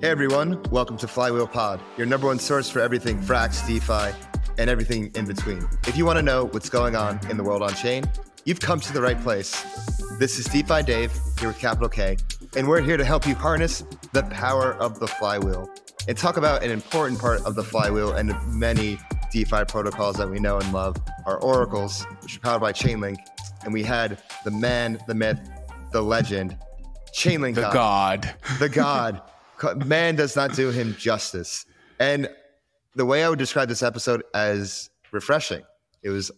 Hey everyone, welcome to Flywheel Pod, your number one source for everything Frax, DeFi, and everything in between. If you want to know what's going on in the world on chain, you've come to the right place. This is DeFi Dave here with Kapital K, and we're here to help you harness the power of the flywheel and talk about an important part of the flywheel and many DeFi protocols that we know and love are oracles, which are powered by Chainlink. And we had the man, the myth, the legend, Chainlink The God. the God. Man does not do him justice. And the way I would describe this episode as refreshing. It was,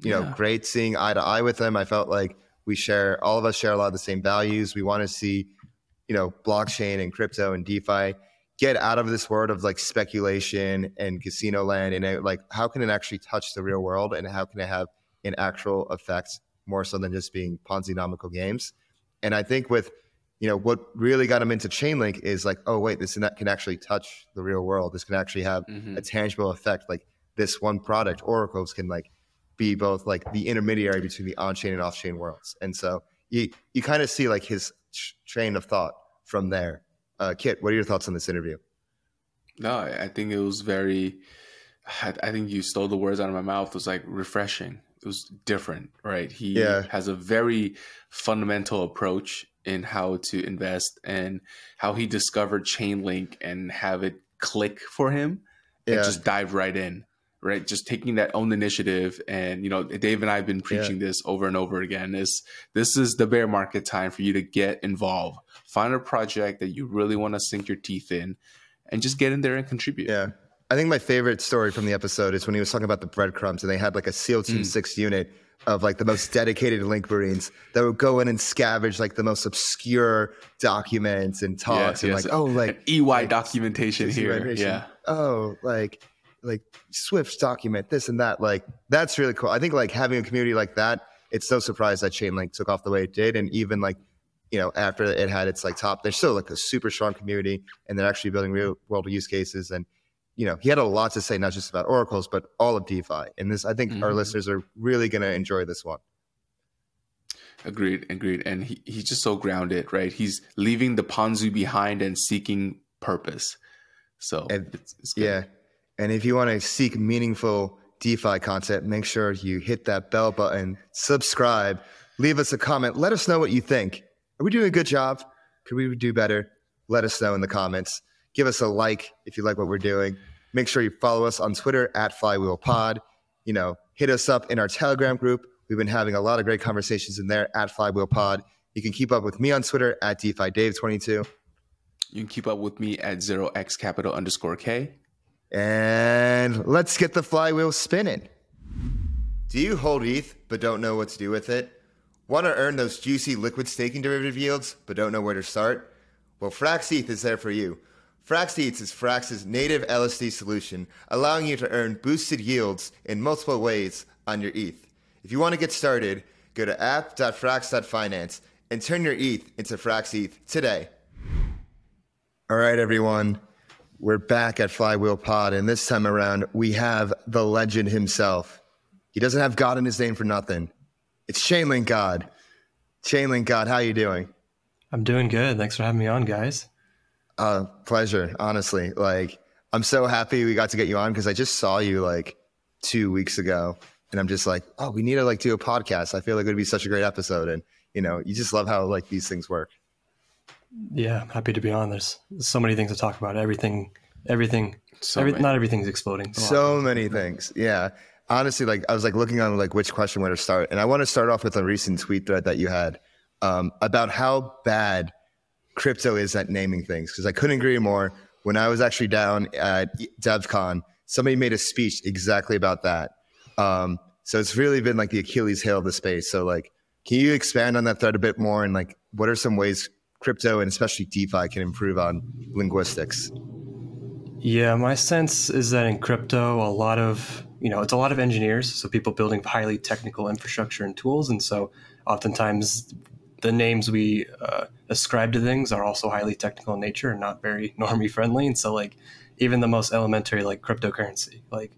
you know, Yeah. great seeing eye to eye with him. I felt like we share all of us share a lot of the same values. We want to see, you know, blockchain and crypto and DeFi get out of this world of like speculation and casino land and uh, like how can it actually touch the real world and how can it have an actual effect more so than just being Ponzi nomical games. And I think with you know what really got him into Chainlink is like, oh wait, this can actually touch the real world. This can actually have Mhm. a tangible effect. Like this one product, oracles can like be both like the intermediary between the on-chain and off-chain worlds. And so you you kind of see like his tr- train of thought from there. Uh, Kiet, what are your thoughts on this interview? No, I I think it was very. I I think you stole the words out of my mouth. It was like refreshing. It was different, right? He Yeah. has a very fundamental approach in how to invest and how he discovered Chainlink and have it click for him and Yeah. just dive right in, right? Just taking that own initiative. And, you know, Dave and I have been preaching this over and over again is this is the bear market time for you to get involved. Find a project that you really want to sink your teeth in and just get in there and contribute. Yeah. I think my favorite story from the episode is when he was talking about the breadcrumbs and they had like a SEAL Team Mm. 6 unit of like the most dedicated Link Marines that would go in and scavenge like the most obscure documents and talks and like, oh, like EY documentation here. vibration. Yeah. oh like like swift document this and that like that's really cool i think like having a community like that it's no surprise that chainlink took off the way it did and even like you know after it had its like top they're still like a super strong community and they're actually building real world use cases and you know he had a lot to say not just about oracles but all of defi and this i think our Mhm. listeners are really going to enjoy this one Agreed, agreed. And he, he's just so grounded, right? He's leaving the Ponzu behind and seeking purpose. So And- it's, it's good. Yeah. And if you want to seek meaningful DeFi content, make sure you hit that bell button, subscribe, leave us a comment. Let us know what you think. Are we doing a good job? Could we do better? Let us know in the comments. Give us a like if you like what we're doing. Make sure you follow us on Twitter at Flywheel Pod. You know, hit us up in our Telegram group. We've been having a lot of great conversations in there at Flywheel Pod. You can keep up with me on Twitter at DeFi Dave22. You can keep up with me at 0x kapital underscore K. And let's get the flywheel spinning. Do you hold ETH but don't know what to do with it? Want to earn those juicy liquid staking derivative yields but don't know where to start? Well, Frax ETH is there for you. Frax ETH is Frax's native LSD solution, allowing you to earn boosted yields in multiple ways on your ETH. If you want to get started, go to app.frax.finance and turn your ETH into Frax ETH today. All right, everyone. We're back at Flywheel Pod, and this time around, we have the legend himself. He doesn't have God in his name for nothing. It's Chainlink God. Chainlink God, how you doing? I'm doing good. Thanks for having me on, guys. Uh, pleasure, honestly. Like, I'm so happy we got to get you on because I just saw you like two weeks ago, and I'm just like, oh, we need to like do a podcast. I feel like it would be such a great episode, and you know, you just love how like these things work. Yeah, I'm happy to be on. There's so many things to talk about. Everything, everything, So every, not everything's exploding. So many things yeah honestly like i was like looking on like which question where to start and i want to start off with a recent tweet thread that you had um, about how bad crypto is at naming things because i couldn't agree more. When i was actually down at devcon somebody made a speech exactly about that. Um, so it's really been like the achilles heel of the space. So like can you expand on that thread a bit more? And like what are some ways crypto and especially defi can improve on linguistics? Yeah, my sense is that in crypto, a lot of you know, it's a lot of engineers, so people building highly technical infrastructure and tools, and so oftentimes the names we uh, ascribe to things are also highly technical in nature and not very normie friendly. And so, like, even the most elementary, like cryptocurrency, like,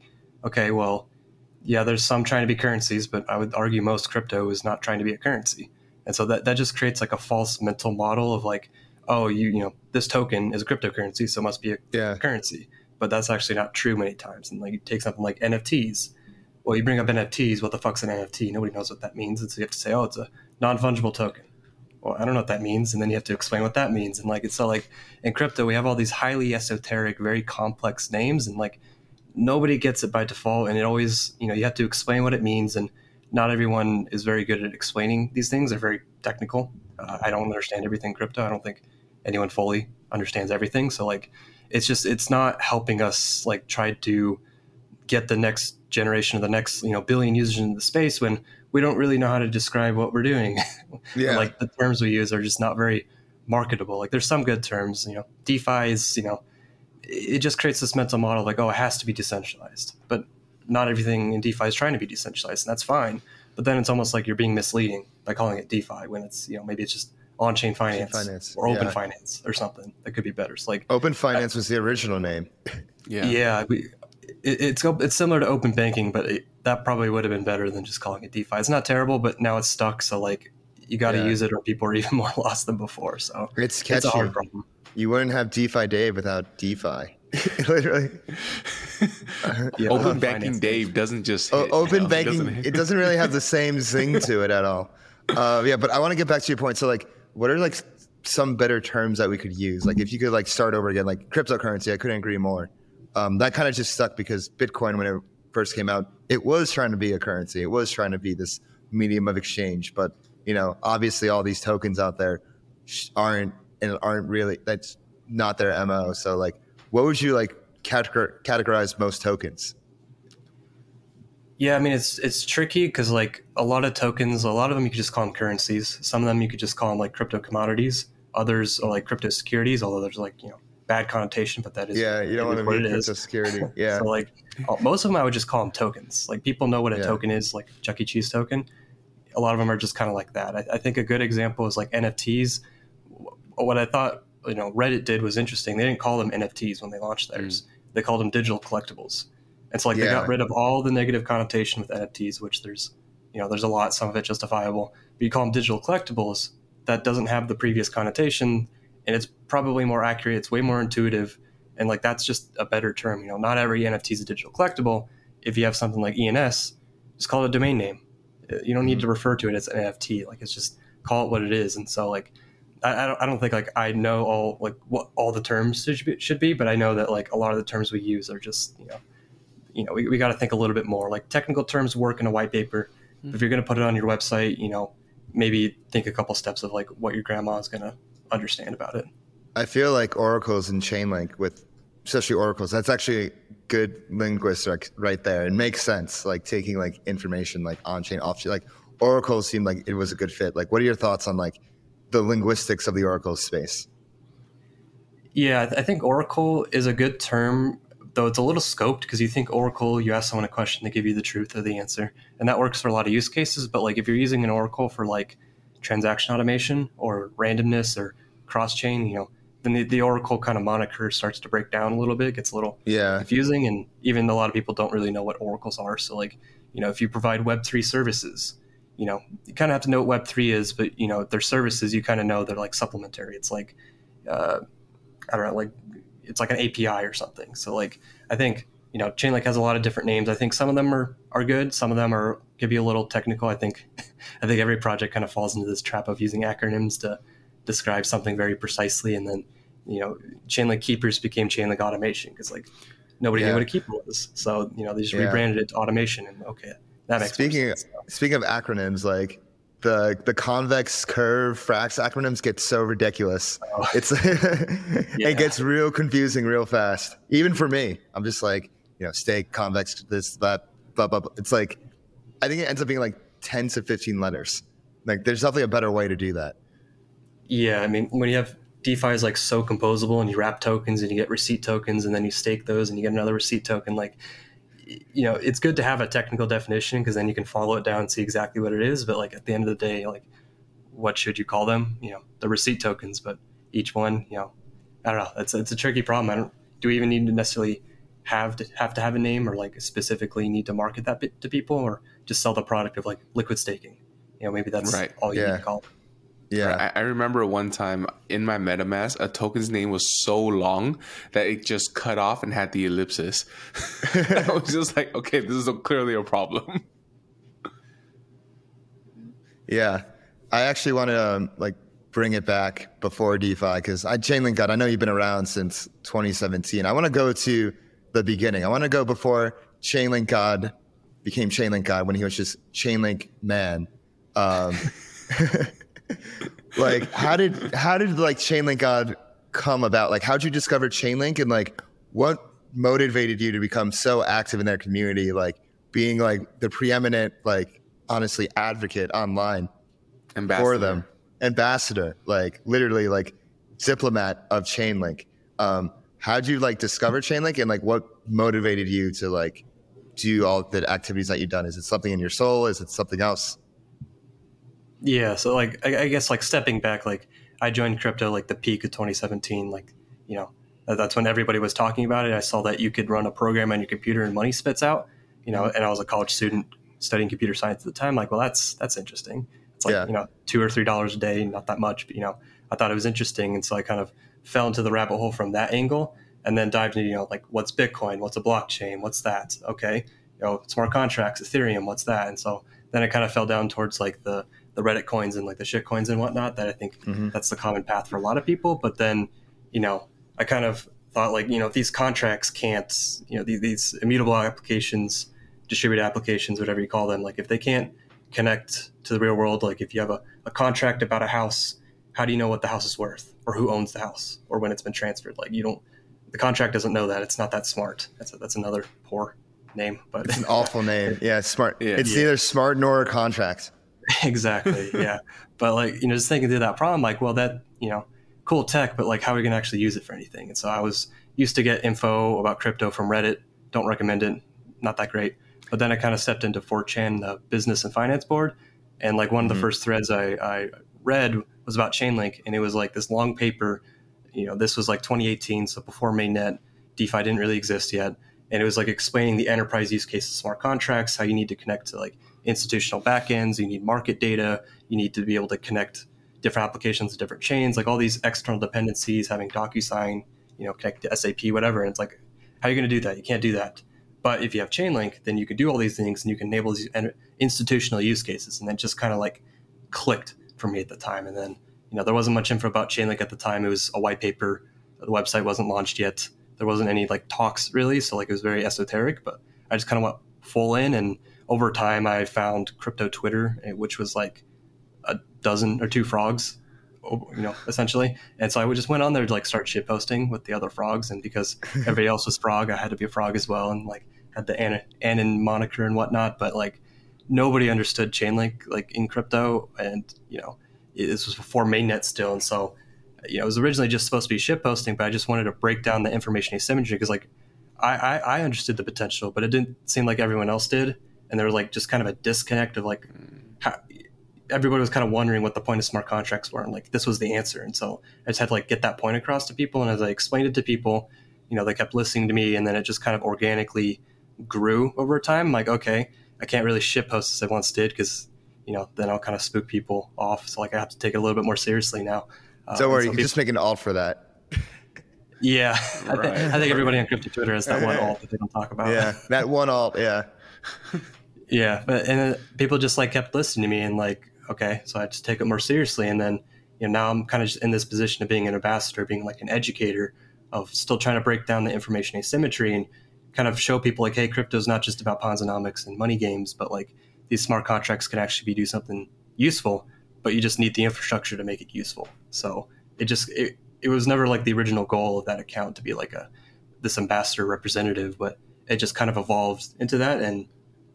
okay, well, yeah, there's some trying to be currencies, but I would argue most crypto is not trying to be a currency. And so that, that just creates like a false mental model of like, oh, you you know, this token is a cryptocurrency, so it must be a Yeah. currency. But that's actually not true many times. And like you take something like NFTs. Well, you bring up NFTs. What the fuck's an NFT? Nobody knows what that means. And so you have to say, oh, it's a non fungible token. Well, I don't know what that means, and then you have to explain what that means. And like it's so like in crypto, we have all these highly esoteric, very complex names, and like nobody gets it by default. And it always, you know, you have to explain what it means, and not everyone is very good at explaining these things. They're very technical. Uh, I don't understand everything crypto. I don't think anyone fully understands everything. So like, it's just it's not helping us like try to get the next generation of the next you know billion users in the space when we don't really know how to describe what we're doing. Yeah. like the terms we use are just not very marketable. Like there's some good terms, you know, DeFi is, you know, it just creates this mental model like, oh, it has to be decentralized. But not everything in DeFi is trying to be decentralized, and that's fine. But then it's almost like you're being misleading by calling it DeFi when it's, you know, maybe it's just on-chain finance, finance, or open yeah. finance or something that could be better. So like, Open Finance was the original name. Yeah. yeah, we, it, it's it's similar to open banking, but it, that probably would have been better than just calling it DeFi. It's not terrible, but now it's stuck. So like, you got to Yeah. use it, or people are even more lost than before. So It's it's a hard problem. You wouldn't have DeFi Dave without DeFi. Literally. Yeah, Open banking finance. Dave doesn't just O- hit, you open know, banking, doesn't it doesn't really have the same zing to it at all. Uh, yeah, but I want to get back to your point. So, like, what are like some better terms that we could use? Like, if you could like start over again, like cryptocurrency, I couldn't agree more. Um, that kind of just stuck because Bitcoin, when it first came out, it was trying to be a currency. It was trying to be this medium of exchange. But you know, obviously, all these tokens out there aren't and aren't really. That's not their mo. So, like, what would you like categorize most tokens? Yeah, I mean it's it's tricky because like a lot of tokens, a lot of them you could just call them currencies. Some of them you could just call them like crypto commodities. Others are like crypto securities, although there's like you know bad connotation, but that is Yeah, you don't want to be it is. security. Yeah. So like most of them, I would just call them tokens. Like people know what a Yeah. token is, like Chuck E. Cheese token. A lot of them are just kind of like that. I, I think a good example is like NFTs. What I thought you know Reddit did was interesting. They didn't call them NFTs when they launched hmm. theirs. They called them digital collectibles. And so like they got rid of all the negative connotation with NFTs, which there's you know there's a lot, some of it justifiable. But you call them digital collectibles, that doesn't have the previous connotation, and it's probably more accurate. It's way more intuitive, and like that's just a better term. You know, not every NFT is a digital collectible. If you have something like ENS, just call it a domain name. Uh, You don't need to refer to it as an NFT. Like it's just call it what it is. And so like I, I don't I don't think like I know all like what all the terms should be, should be, but I know that like a lot of the terms we use are just you know you know we, we got to think a little bit more. Like technical terms work in a white paper. If you're going to put it on your website, you know maybe think a couple steps of like what your grandma is going to understand about it. I feel like oracles and Chainlink with especially oracles, that's actually good linguistics right there. It makes sense, like taking like information like on chain, off chain. Like oracles seemed like it was a good fit. Like, what are your thoughts on like the linguistics of the oracle space? Yeah, I I think Oracle is a good term, though it's a little scoped because you think Oracle, you ask someone a question, they give you the truth or the answer, and that works for a lot of use cases. But like if you're using an Oracle for like transaction automation or randomness or cross chain, you know, then the, the Oracle kind of moniker starts to break down a little bit, gets a little Yeah, confusing, and even a lot of people don't really know what oracles are. So like, you know, if you provide Web three services, you know, you kind of have to know what Web three is, but you know, their services you kind of know they're like supplementary. It's like, uh, I don't know, like it's like an API or something. So like, I think you know, Chainlink has a lot of different names. I think some of them are are good, some of them are could be a little technical. I think, I think every project kind of falls into this trap of using acronyms to describe something very precisely, and then you know, Chainlink Keepers became Chainlink Automation because like nobody Yeah. knew what a keeper was. So you know, they just Yeah. rebranded it to automation, and okay, that makes Speaking sense. speaking of acronyms, like the the convex curve frax acronyms get so ridiculous. Oh. It's Yeah. it gets real confusing real fast. Even for me, I'm just like you know, stake convex this that blah blah. blah. It's like I think it ends up being like ten to fifteen letters. Like there's definitely a better way to do that. Yeah, I mean, when you have DeFi is like so composable, and you wrap tokens, and you get receipt tokens, and then you stake those, and you get another receipt token. Like, you know, it's good to have a technical definition because then you can follow it down and see exactly what it is. But like at the end of the day, like, what should you call them? You know, the receipt tokens, but each one, you know, I don't know. It's it's a tricky problem. I don't. Do we even need to necessarily have to have to have a name, or like specifically need to market that bit to people, or just sell the product of like liquid staking? You know, maybe that's Right. all you Yeah. need to call. it. Yeah. I, I, remember one time in my MetaMask, a token's name was so long that it just cut off and had the ellipsis. I was just like, okay, this is a, clearly a problem. Yeah. I actually want to um, like bring it back before DeFi because I Chainlink God, I know you've been around since 2017. I want to go to the beginning. I want to go before Chainlink God became Chainlink God when he was just Chainlink man. Um, like how did how did like Chainlink God come about? Like how'd you discover Chainlink and like what motivated you to become so active in their community? Like being like the preeminent like honestly advocate online Ambassador. for them, ambassador, like literally like diplomat of Chainlink. Um, how'd you like discover Chainlink and like what motivated you to like do all the activities that you've done? Is it something in your soul? Is it something else? Yeah, so like I, I guess like stepping back, like I joined crypto like the peak of 2017, like you know that's when everybody was talking about it. I saw that you could run a program on your computer and money spits out, you know, and I was a college student studying computer science at the time. Like, well, that's that's interesting. It's like yeah. you know two or three dollars a day, not that much, but you know, I thought it was interesting, and so I kind of fell into the rabbit hole from that angle, and then dived into you know like what's Bitcoin, what's a blockchain, what's that? Okay, you know, smart contracts, Ethereum, what's that? And so then I kind of fell down towards like the the Reddit coins and like the shit coins and whatnot. That I think mm-hmm. that's the common path for a lot of people. But then, you know, I kind of thought like you know these contracts can't you know these, these immutable applications distributed applications, whatever you call them, like if they can't connect to the real world, like if you have a, a contract about a house, how do you know what the house is worth or who owns the house or when it's been transferred? Like you don't, the contract doesn't know that. It's not that smart. That's a, that's another poor name, but it's an awful name. Yeah, smart. Yeah. It's yeah. neither smart nor a contract. exactly. Yeah. but like, you know, just thinking through that problem, like, well, that, you know, cool tech, but like, how are we going to actually use it for anything? And so I was used to get info about crypto from Reddit. Don't recommend it. Not that great. But then I kind of stepped into 4chan, the business and finance board. And like one of the mm-hmm. first threads I, I read was about Chainlink. And it was like this long paper. You know, this was like 2018, so before mainnet, DeFi didn't really exist yet. And it was like explaining the enterprise use case of smart contracts, how you need to connect to like institutional backends, you need market data, you need to be able to connect different applications to different chains, like all these external dependencies, having DocuSign, you know, connect to SAP, whatever. And it's like, how are you going to do that? You can't do that. But if you have Chainlink, then you can do all these things and you can enable these institutional use cases. And that just kind of like clicked for me at the time. And then, you know, there wasn't much info about Chainlink at the time. It was a white paper. The website wasn't launched yet. There wasn't any like talks really. So like it was very esoteric, but I just kind of went full in. And over time, I found crypto Twitter, eh, which was like a dozen or two frogs you know, essentially. And so I just went on there to like start shit posting with the other frogs, and because everybody else was frog, I had to be a frog as well. And like had the Anon moniker and whatnot, but like nobody understood Chainlink like in crypto, and you know this was before mainnet still, and so you know it was originally just supposed to be ship posting, but I just wanted to break down the information asymmetry because like I, I, I understood the potential, but it didn't seem like everyone else did, and there was like just kind of a disconnect of like how, everybody was kind of wondering what the point of smart contracts were, and like this was the answer, and so I just had to like get that point across to people, and as I explained it to people, you know they kept listening to me, and then it just kind of organically grew over time. Like, okay, I can't really ship post as I once did because, you know, then I'll kind of spook people off. So like I have to take it a little bit more seriously now. Uh, Don't worry, so you can just make an alt for that. Yeah, right. I, th- I, think everybody on crypto Twitter has that one alt that they don't talk about. Yeah, that one alt. Yeah, yeah, but and people just like kept listening to me and like, okay, so I just take it more seriously. And then you know now I'm kind of just in this position of being an ambassador, being like an educator of still trying to break down the information asymmetry and kind of show people like, hey, crypto is not just about Ponzonomics and money games, but like these smart contracts can actually be do something useful, but you just need the infrastructure to make it useful. So it just it, it was never like the original goal of that account to be like a this ambassador representative, but it just kind of evolved into that. And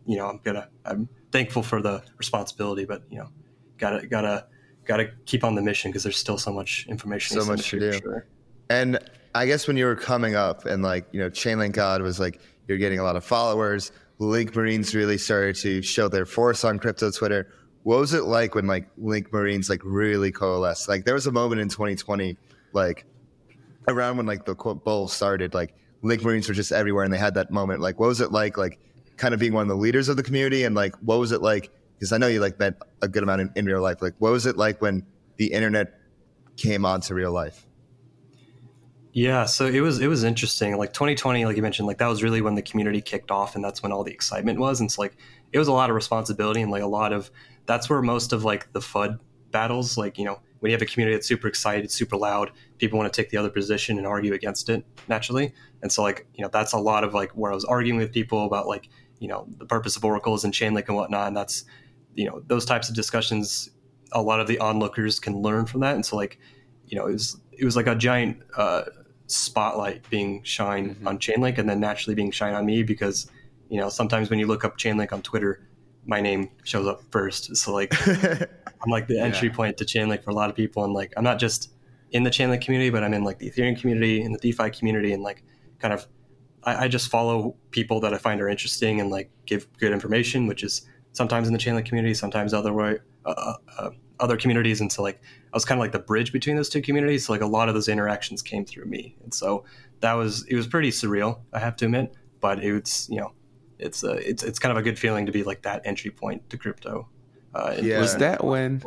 you know, I'm gonna I'm thankful for the responsibility, but you know, gotta gotta gotta keep on the mission because there's still so much information. So much to do. Sure. And I guess when you were coming up and like, you know, Chainlink God was like, you're getting a lot of followers. Link Marines really started to show their force on crypto Twitter. What was it like when like Link Marines like really coalesced? Like there was a moment in 2020, like around when like the quote bull started, like Link Marines were just everywhere and they had that moment. Like what was it like, like kind of being one of the leaders of the community and like what was it like? Because I know you like met a good amount in, in real life. Like what was it like when the internet came onto real life? Yeah, so it was it was interesting. Like 2020, like you mentioned, like that was really when the community kicked off, and that's when all the excitement was. And it's like it was a lot of responsibility and like a lot of that's where most of like the FUD battles, like you know, when you have a community that's super excited, super loud, people want to take the other position and argue against it naturally. And so like you know, that's a lot of like where I was arguing with people about like you know the purpose of oracles and Chainlink and whatnot. And that's you know those types of discussions. A lot of the onlookers can learn from that. And so like you know it was it was like a giant. Uh, spotlight being shined mm-hmm. on Chainlink and then naturally being shined on me because you know sometimes when you look up Chainlink on Twitter, my name shows up first. So like I'm like the entry yeah. point to Chainlink for a lot of people, and like I'm not just in the Chainlink community, but I'm in like the Ethereum community and the DeFi community, and like kind of I, I just follow people that I find are interesting and like give good information, which is sometimes in the Chainlink community, sometimes other way, uh, uh, uh other communities. And so like I was kind of like the bridge between those two communities. So like a lot of those interactions came through me. And so that was it was pretty surreal, I have to admit. But it's you know, it's a, it's it's kind of a good feeling to be like that entry point to crypto. Uh, yeah. Was that when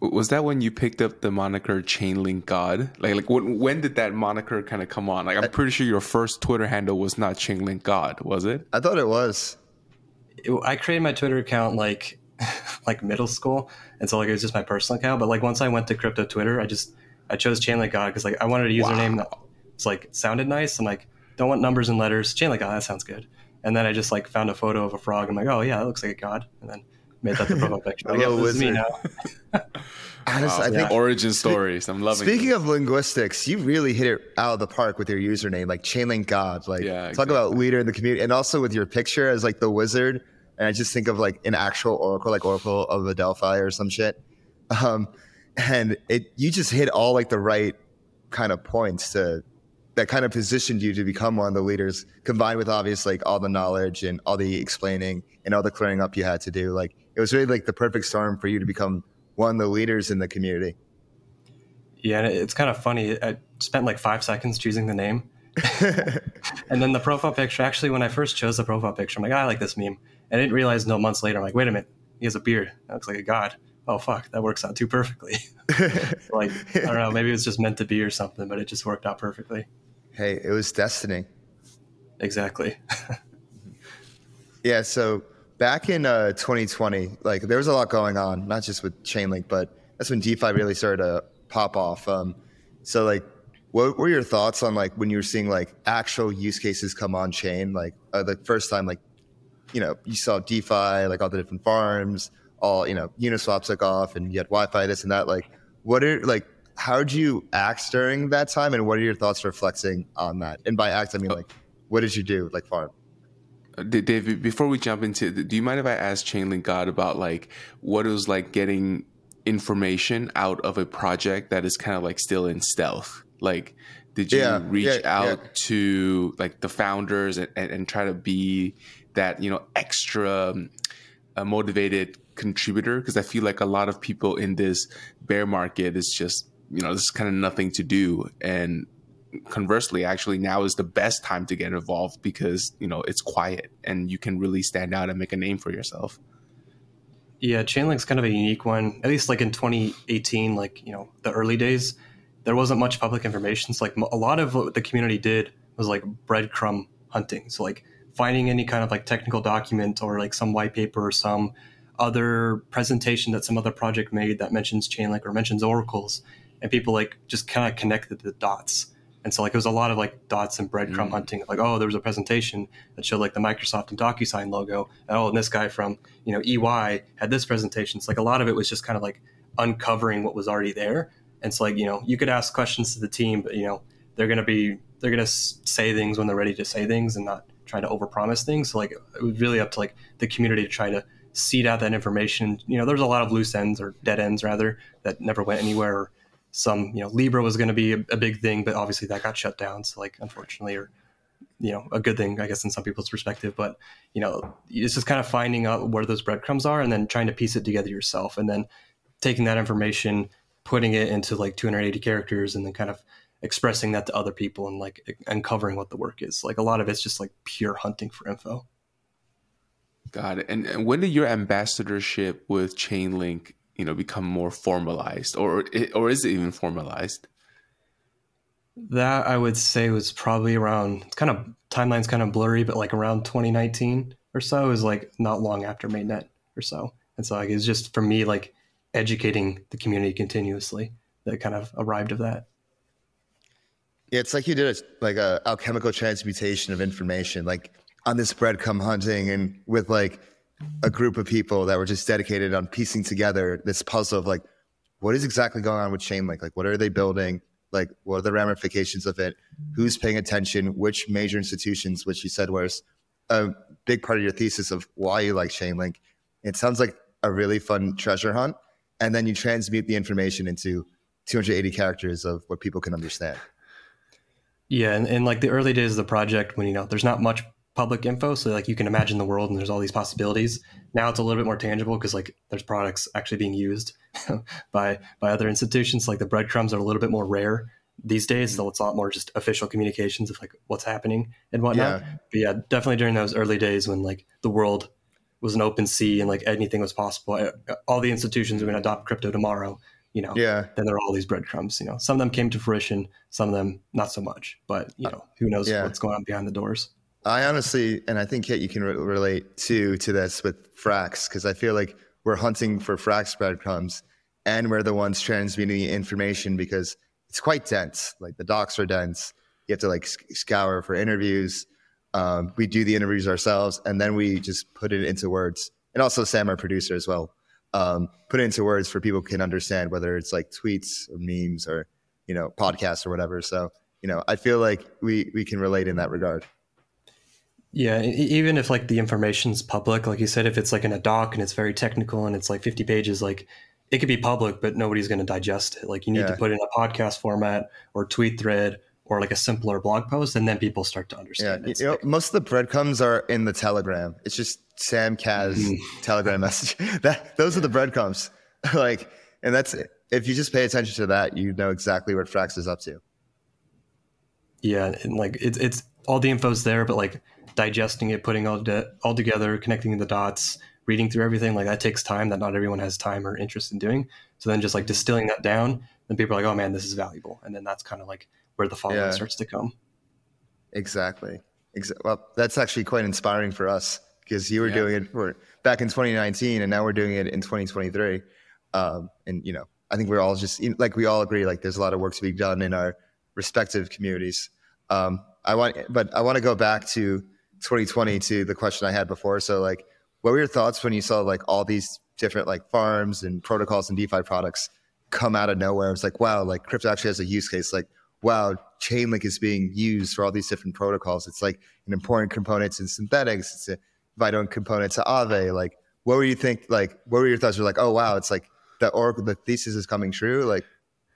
was that when you picked up the moniker Chainlink God? Like, like when, when did that moniker kind of come on? Like, I'm pretty sure your first Twitter handle was not Chainlink God, was it? I thought it was. It, I created my Twitter account like like middle school, and so like it was just my personal account. But like once I went to crypto Twitter, I just I chose Chainlink God because like I wanted a username wow. that was like sounded nice. I'm like don't want numbers and letters. Chainlink God that sounds good. And then I just like found a photo of a frog. I'm like oh yeah that looks like a god. And then made that the profile picture. like, yeah, this me now. Honestly, wow, I think origin stories. I'm loving. Speaking it. of linguistics, you really hit it out of the park with your username, like Chainlink God. Like yeah, exactly. talk about leader in the community, and also with your picture as like the wizard and I just think of like an actual oracle, like Oracle of Delphi or some shit. Um, and it you just hit all like the right kind of points to that kind of positioned you to become one of the leaders, combined with obviously like all the knowledge and all the explaining and all the clearing up you had to do. Like it was really like the perfect storm for you to become one of the leaders in the community. Yeah, and it's kind of funny. I spent like five seconds choosing the name. and then the profile picture, actually, when I first chose the profile picture, I'm like, oh, I like this meme. And I didn't realize until months later, I'm like, wait a minute, he has a beard. That looks like a god. Oh fuck, that works out too perfectly. like I don't know, maybe it was just meant to be or something, but it just worked out perfectly. Hey, it was destiny. Exactly. yeah. So back in uh, 2020, like there was a lot going on, not just with Chainlink, but that's when DeFi really started to pop off. Um, so like, what were your thoughts on like when you were seeing like actual use cases come on chain, like uh, the first time like you know, you saw DeFi, like all the different farms, all, you know, Uniswap took off and you had YFI, this and that. Like, what are, like, how did you act during that time? And what are your thoughts reflecting on that? And by act, I mean, like, what did you do, like, farm? Uh, David, before we jump into, do you mind if I ask Chainlink God about like what it was like getting information out of a project that is kind of like still in stealth? Like, did you yeah, reach yeah, out yeah. to like the founders and, and, and, try to be that you know extra um, motivated contributor because I feel like a lot of people in this bear market is just you know there's kind of nothing to do. And conversely actually now is the best time to get involved because you know it's quiet and you can really stand out and make a name for yourself. Yeah chainlink's kind of a unique one. At least like in 2018 like you know the early days there wasn't much public information. So like a lot of what the community did was like breadcrumb hunting. So like finding any kind of like technical document or like some white paper or some other presentation that some other project made that mentions Chainlink or mentions oracles, and people like just kind of connected the dots. And so like it was a lot of like dots and breadcrumb mm. hunting. Like oh, there was a presentation that showed like the Microsoft and DocuSign logo, and oh, and this guy from you know EY had this presentation. So like a lot of it was just kind of like uncovering what was already there. And so like you know you could ask questions to the team, but you know they're gonna be they're gonna say things when they're ready to say things and not try to overpromise things. So like it was really up to like the community to try to seed out that information. You know, there's a lot of loose ends or dead ends rather that never went anywhere. Some, you know, Libra was going to be a, a, big thing, but obviously that got shut down. So like, unfortunately, or you know, a good thing, I guess, in some people's perspective. But you know, it's just kind of finding out where those breadcrumbs are, and then trying to piece it together yourself, and then taking that information, putting it into like 280 characters, and then kind of expressing that to other people and like uncovering what the work is. Like a lot of it's just like pure hunting for info. Got it. And, and when did your ambassadorship with Chainlink you know become more formalized, or or is it even formalized? That I would say was probably around. It's kind of timeline's kind of blurry, but like around 2019 or so is like not long after mainnet or so. And so like it's just for me like educating the community continuously that kind of arrived of that. It's like you did a, like a alchemical transmutation of information, like on this breadcrumb hunting, and with like a group of people that were just dedicated on piecing together this puzzle of like what is exactly going on with Chainlink? Like, what are they building? Like, what are the ramifications of it? Who's paying attention? Which major institutions, which you said was a big part of your thesis of why you like Chainlink. It sounds like a really fun treasure hunt. And then you transmute the information into 280 characters of what people can understand. Yeah, and in like the early days of the project, when you know there's not much public info, so like you can imagine the world and there's all these possibilities. Now it's a little bit more tangible because like there's products actually being used by by other institutions. Like the breadcrumbs are a little bit more rare these days, mm-hmm. so it's a lot more just official communications of like what's happening and whatnot. Yeah. But yeah, definitely during those early days when like the world was an open sea and like anything was possible, eh, all the institutions are going to adopt crypto tomorrow you know, yeah. then there are all these breadcrumbs. You know, some of them came to fruition, some of them not so much. But you know, who knows yeah. what's going on behind the doors? I honestly, and I think Kiet, you can re- relate to to this with Frax because I feel like we're hunting for Frax breadcrumbs, and we're the ones transmitting the information because it's quite dense. Like the docs are dense. You have to like scour for interviews. Um, we do the interviews ourselves, and then we just put it into words. And also Sam, our producer, as well um, put it into words for people can understand, whether it's like tweets or memes or you know podcasts or whatever. So you know, I feel like we we can relate in that regard. Yeah, even if like the information's public, like you said, if it's like in a doc and it's very technical and it's like 50 pages, like it could be public, but nobody's going to digest it. Like you need yeah. to put it in a podcast format or tweet thread or like a simpler blog post, and then people start to understand. Yeah, you know, most of the breadcrumbs are in the Telegram. It's just Sam Kaz mm. Telegram message. That those are the breadcrumbs. like, and that's if you just pay attention to that, you know exactly what Frax is up to. Yeah, and like it's it's all the info's there, but like digesting it, putting all de- all together, connecting the dots, reading through everything, like that takes time that not everyone has time or interest in doing. So then just like distilling that down, then people are like, oh man, this is valuable, and then that's kind of like where the following yeah. starts to come. Exactly. Exa- well, that's actually quite inspiring for us because you were yeah. doing it for back in 2019 and now we're doing it in 2023. Um, and you know, I think we're all just like we all agree like there's a lot of work to be done in our respective communities. Um, I want, but I want to go back to 2020 to the question I had before. So like, what were your thoughts when you saw like all these different like farms and protocols and DeFi products come out of nowhere? It's like, wow, like crypto actually has a use case. Like wow, Chainlink is being used for all these different protocols. It's like an important component in Synthetix. It's a vital component to Aave. Like, what were you think? Like, what were your thoughts? You're like, oh wow, it's like the Oracle, the thesis is coming true. Like,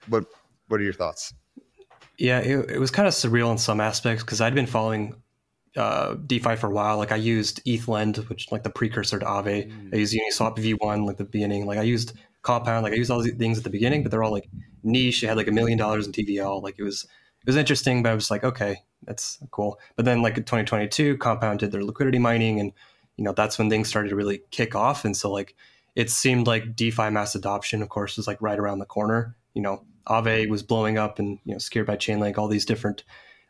what what are your thoughts? Yeah, it, it was kind of surreal in some aspects because I'd been following uh, DeFi for a while. Like I used ETHLend, which like the precursor to Aave. Mm. I used Uniswap V1, like the beginning. Like I used Compound. Like I used all these things at the beginning, but they're all like niche. It had like a million dollars in TVL. Like it was it was interesting, but I was like, okay, that's cool. But then like in 2022, Compound did their liquidity mining, and you know that's when things started to really kick off. And so like it seemed like DeFi mass adoption, of course, was like right around the corner. You know, Aave was blowing up, and you know, scared by Chainlink, all these different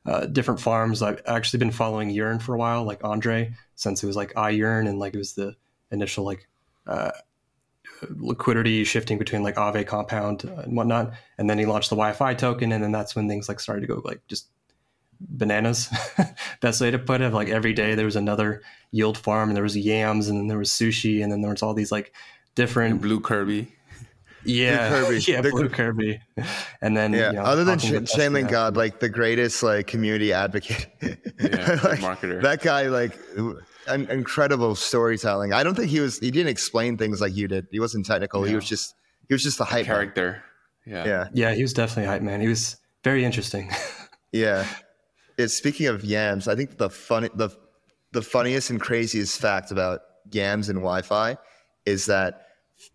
uh, different farms. I've actually been following Yearn for a while, like Andre, since it was like iYearn and like it was the initial like uh, liquidity shifting between like Aave compound and whatnot. And then he launched the YFI token, and then that's when things like started to go like just bananas. Best way to put it. Like every day there was another yield farm, and there was yams, and then there was sushi, and then there was all these like different and blue Kirby. Yeah, blue Kirby. yeah, the, blue Kirby. And then yeah, you know, other than Sh- Chainlink God, like the greatest like community advocate, yeah, like, marketer. That guy like an incredible storytelling. I don't think he was. He didn't explain things like you did. He wasn't technical. He was just. He was just the hype character. Man. Yeah. Yeah. Yeah. He was definitely a hype man. He was very interesting. yeah. It's speaking of yams. I think the funny the the funniest and craziest fact about yams and YFI is that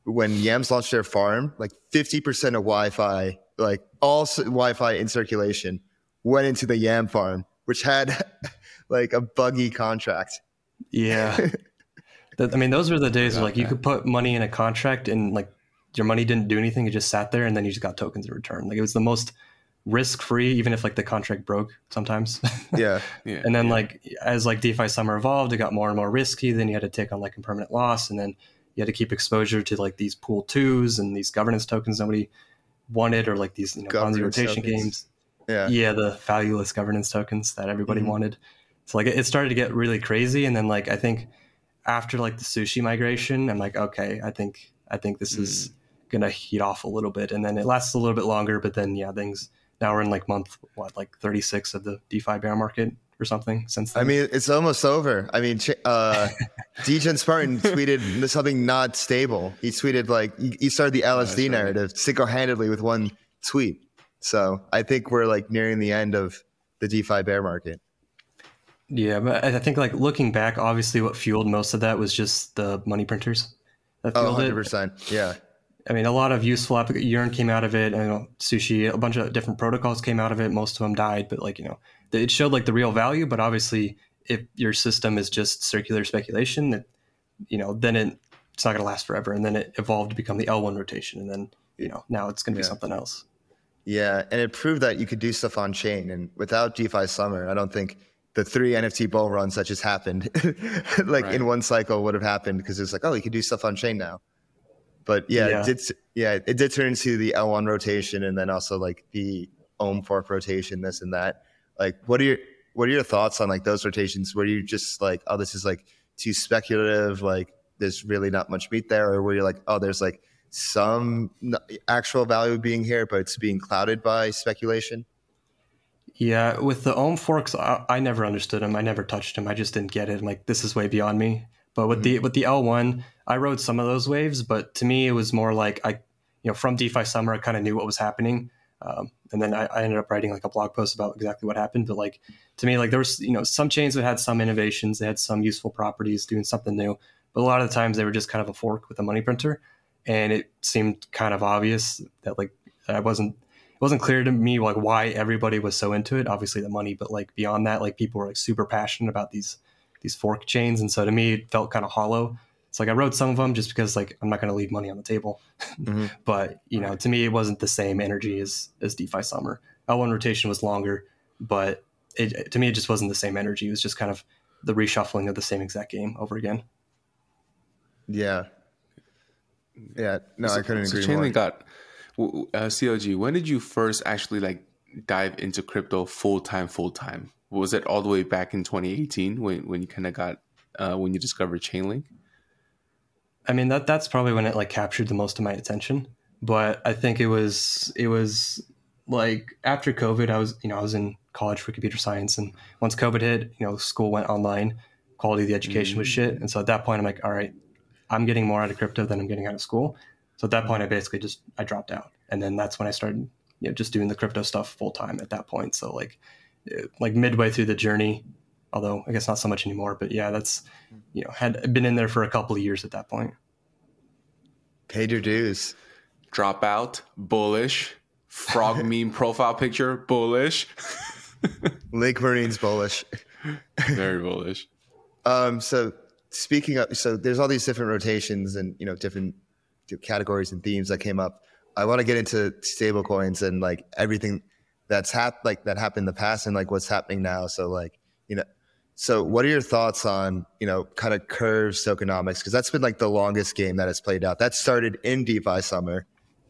when yams launched their farm, like fifty percent of YFI, like all YFI in circulation, went into the yam farm, which had like a buggy contract. Yeah. I mean, those were the days where like you could put money in a contract and like your money didn't do anything; it just sat there, and then you just got tokens in return. Like it was the most risk free, even if like the contract broke sometimes. Yeah. Yeah. and then yeah. like as like DeFi summer evolved, it got more and more risky. Then you had to take on like impermanent loss, and then you had to keep exposure to like these pool twos and these governance tokens nobody wanted, or like these you know Ponzi Governance rotation tokens. games. Yeah. Yeah, the valueless governance tokens that everybody Mhm. wanted. So like it started to get really crazy, and then like I think after like the sushi migration, I'm like, okay, I think I think this is gonna heat off a little bit, and then it lasts a little bit longer, but then yeah, things now we're in like month what like 36 of the DeFi bear market or something since then. I mean, it's almost over. I mean, uh, Degen Spartan tweeted something not stable. He tweeted like he started the LSD right. narrative single-handedly with one tweet. So I think we're like nearing the end of the DeFi bear market. Yeah, but I think like looking back, obviously what fueled most of that was just the money printers that Oh, fueled 100 it. percent. Yeah. I mean, a lot of useful applic- Yearn came out of it. Know sushi, a bunch of different protocols came out of it. Most of them died, but like you know, it showed like the real value. But obviously, if your system is just circular speculation, that you know, then it, it's not going to last forever. And then it evolved to become the L one rotation, and then you know, now it's going to be something else. Yeah, and it proved that you could do stuff on chain. And without DeFi Summer, I don't think the three NFT bull runs that just happened, like Right. in one cycle, would have happened because it's like, oh, you can do stuff on chain now. But yeah, Yeah. it did. Yeah, it did turn into the L1 rotation, and then also like the Ohm fork rotation, this and that. Like, what are your what are your thoughts on like those rotations? Were you just like, oh, this is like too speculative? Like, there's really not much meat there, or were you like, oh, there's like some actual value being here, but it's being clouded by speculation? Yeah, with the Ohm forks, I, I never understood them. I never touched them. I just didn't get it. I'm like, this is way beyond me. But with the with the L one, I rode some of those waves, but to me, it was more like I, you know, from DeFi summer, I kind of knew what was happening, um, and then I, I ended up writing like a blog post about exactly what happened. But like to me, like there was you know some chains that had some innovations, they had some useful properties, doing something new, but a lot of the times they were just kind of a fork with a money printer, and it seemed kind of obvious that like I wasn't wasn't clear to me like why everybody was so into it. Obviously the money, but like beyond that, like people were like super passionate about these these fork chains, and so to me it felt kind of hollow. It's like I wrote some of them just because like I'm not going to leave money on the table, Mhm. but you know to me it wasn't the same energy as as DeFi Summer. L1 rotation was longer, but it to me it just wasn't the same energy. It was just kind of the reshuffling of the same exact game over again. Yeah. Yeah. No, I couldn't so agree more. Chainlink got w- w- uh, CLG. When did you first actually like dive into crypto full time? Full time was it all the way back in 2018 when when you kind of got uh, when you discovered Chainlink? I mean that that's probably when it like captured the most of my attention. But I think it was it was like after COVID, I was you know I was in college for computer science, and once COVID hit, you know school went online, quality of the education was shit, and so at that point I'm like, all right, I'm getting more out of crypto than I'm getting out of school. So at that point, I basically just I dropped out, and then that's when I started you know just doing the crypto stuff full time at that point. So like eh, like midway through the journey, although I guess not so much anymore. But yeah, that's you know had been in there for a couple of years at that point. Paid your dues. Dropout, bullish. Frog meme profile picture, bullish. Link Marines bullish. Very bullish. Um, so speaking of, so there's all these different rotations and you know different categories and themes that came up. I want to get into stable coins and like everything that's hap- like that happened in the past and like what's happening now. So like you know, so what are your thoughts on you know kind of curves tokenomics because that's been like the longest game that has played out. That started in DeFi summer,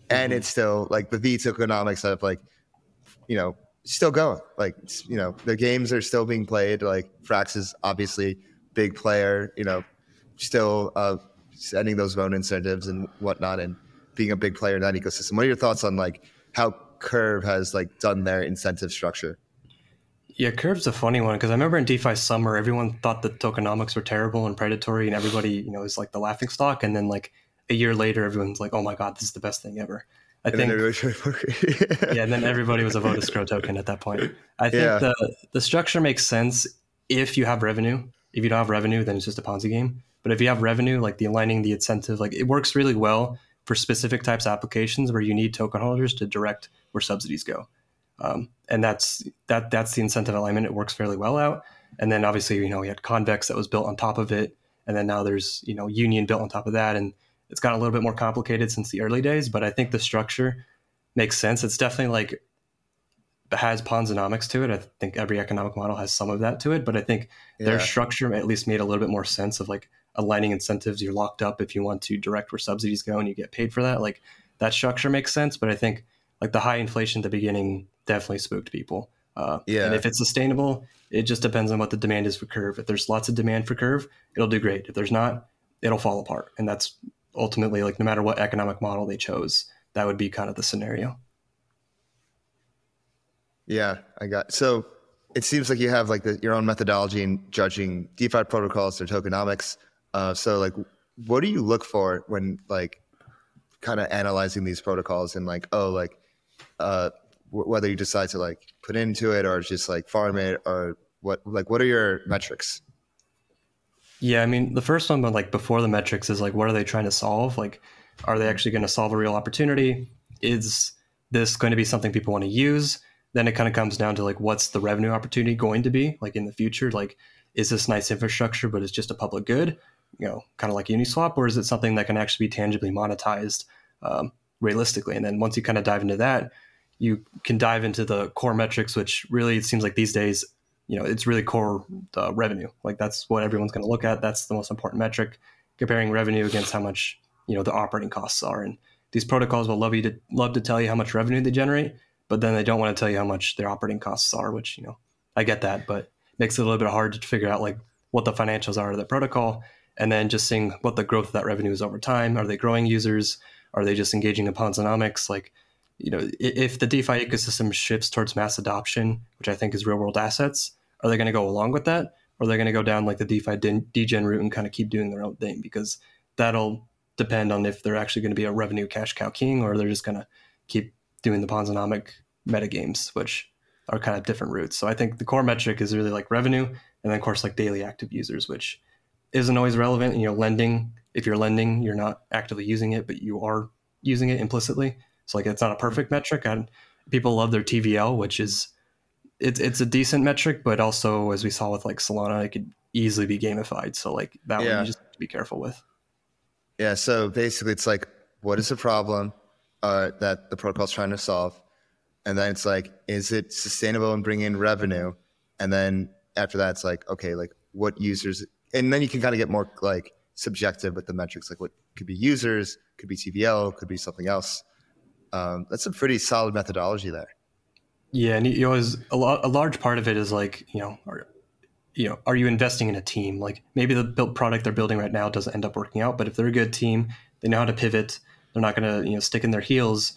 and it's still like the V tokenomics have like you know still going. Like you know the games are still being played. Like Frax is obviously big player. You know, still uh, sending those vote incentives and whatnot, and being a big player in that ecosystem. What are your thoughts on like how Curve has like done their incentive structure? Yeah, Curve's a funny one because I remember in DeFi summer, everyone thought the tokenomics were terrible and predatory, and everybody, you know, is like the laughing stock. And then like a year later, everyone's like, "Oh my god, this is the best thing ever." I And think, then yeah, and then everybody was a vote escrow token at that point. I think Yeah. the the structure makes sense if you have revenue. If you don't have revenue, then it's just a Ponzi game. But if you have revenue, like the aligning the incentive, like it works really well for specific types of applications where you need token holders to direct where subsidies go. Um, and that's that that's the incentive alignment. It works fairly well out. And then obviously, you know, we had Convex that was built on top of it, and then now there's you know Union built on top of that, and it's gotten a little bit more complicated since the early days, but I think the structure makes sense. It's definitely like has Ponzonomics to it. I think every economic model has some of that to it, but I think yeah. their structure at least made a little bit more sense of like aligning incentives. You're locked up if you want to direct where subsidies go and you get paid for that. Like that structure makes sense, but I think like the high inflation at the beginning definitely spooked people. Uh, yeah. And if it's sustainable, it just depends on what the demand is for Curve. If there's lots of demand for Curve, it'll do great. If there's not, it'll fall apart. And that's ultimately like no matter what economic model they chose, that would be kind of the scenario. Yeah, I got so it seems like you have like the, your own methodology in judging DeFi protocols or tokenomics. Uh, so like, what do you look for when like kind of analyzing these protocols and like, oh, like uh, w- whether you decide to like put into it or just like farm it or what, like, what are your metrics? Yeah, I mean, the first one, but like before the metrics is like, what are they trying to solve? Like, are they actually going to solve a real opportunity? Is this going to be something people want to use? Then it kind of comes down to like, what's the revenue opportunity going to be like in the future? Like, is this nice infrastructure, but it's just a public good? You know, kind of like Uniswap, or is it something that can actually be tangibly monetized um, realistically? And then once you kind of dive into that, you can dive into the core metrics, which really it seems like these days you know it's really core uh, revenue. Like that's what everyone's going to look at. That's the most important metric comparing revenue against how much you know the operating costs are. And these protocols will love you to love to tell you how much revenue they generate but then they don't want to tell you how much their operating costs are which you know i get that but makes it a little bit hard to figure out like what the financials are of the protocol and then just seeing what the growth of that revenue is over time are they growing users are they just engaging in ponzonomics like you know if the defi ecosystem shifts towards mass adoption which i think is real world assets are they going to go along with that? Or are they going to go down like the DeFi degen route and kind of keep doing their own thing? Because that'll depend on if they're actually going to be a revenue cash cow king or they're just going to keep doing the Ponzonomic meta games, which are kind of different routes. So I think the core metric is really like revenue, and then of course like daily active users, which isn't always relevant. You know, lending. If you're lending, you're not actively using it, but you are using it implicitly. So like it's not a perfect metric. And people love their TVL, which is it's it's a decent metric, but also as we saw with like Solana, it could easily be gamified. So like that yeah. one you just have to be careful with. Yeah. So basically, it's like, what is the problem uh, that the protocol is trying to solve, and then it's like, is it sustainable and bring in revenue? And then after that, it's like, okay, like what users, and then you can kind of get more like subjective with the metrics, like what could be users, could be TVL, could be something else. Um, that's a pretty solid methodology there. Yeah, and you always a, a large part of it is like you know, are, you know, are you investing in a team? Like maybe the built product they're building right now doesn't end up working out, but if they're a good team, they know how to pivot. They're not going to you know stick in their heels.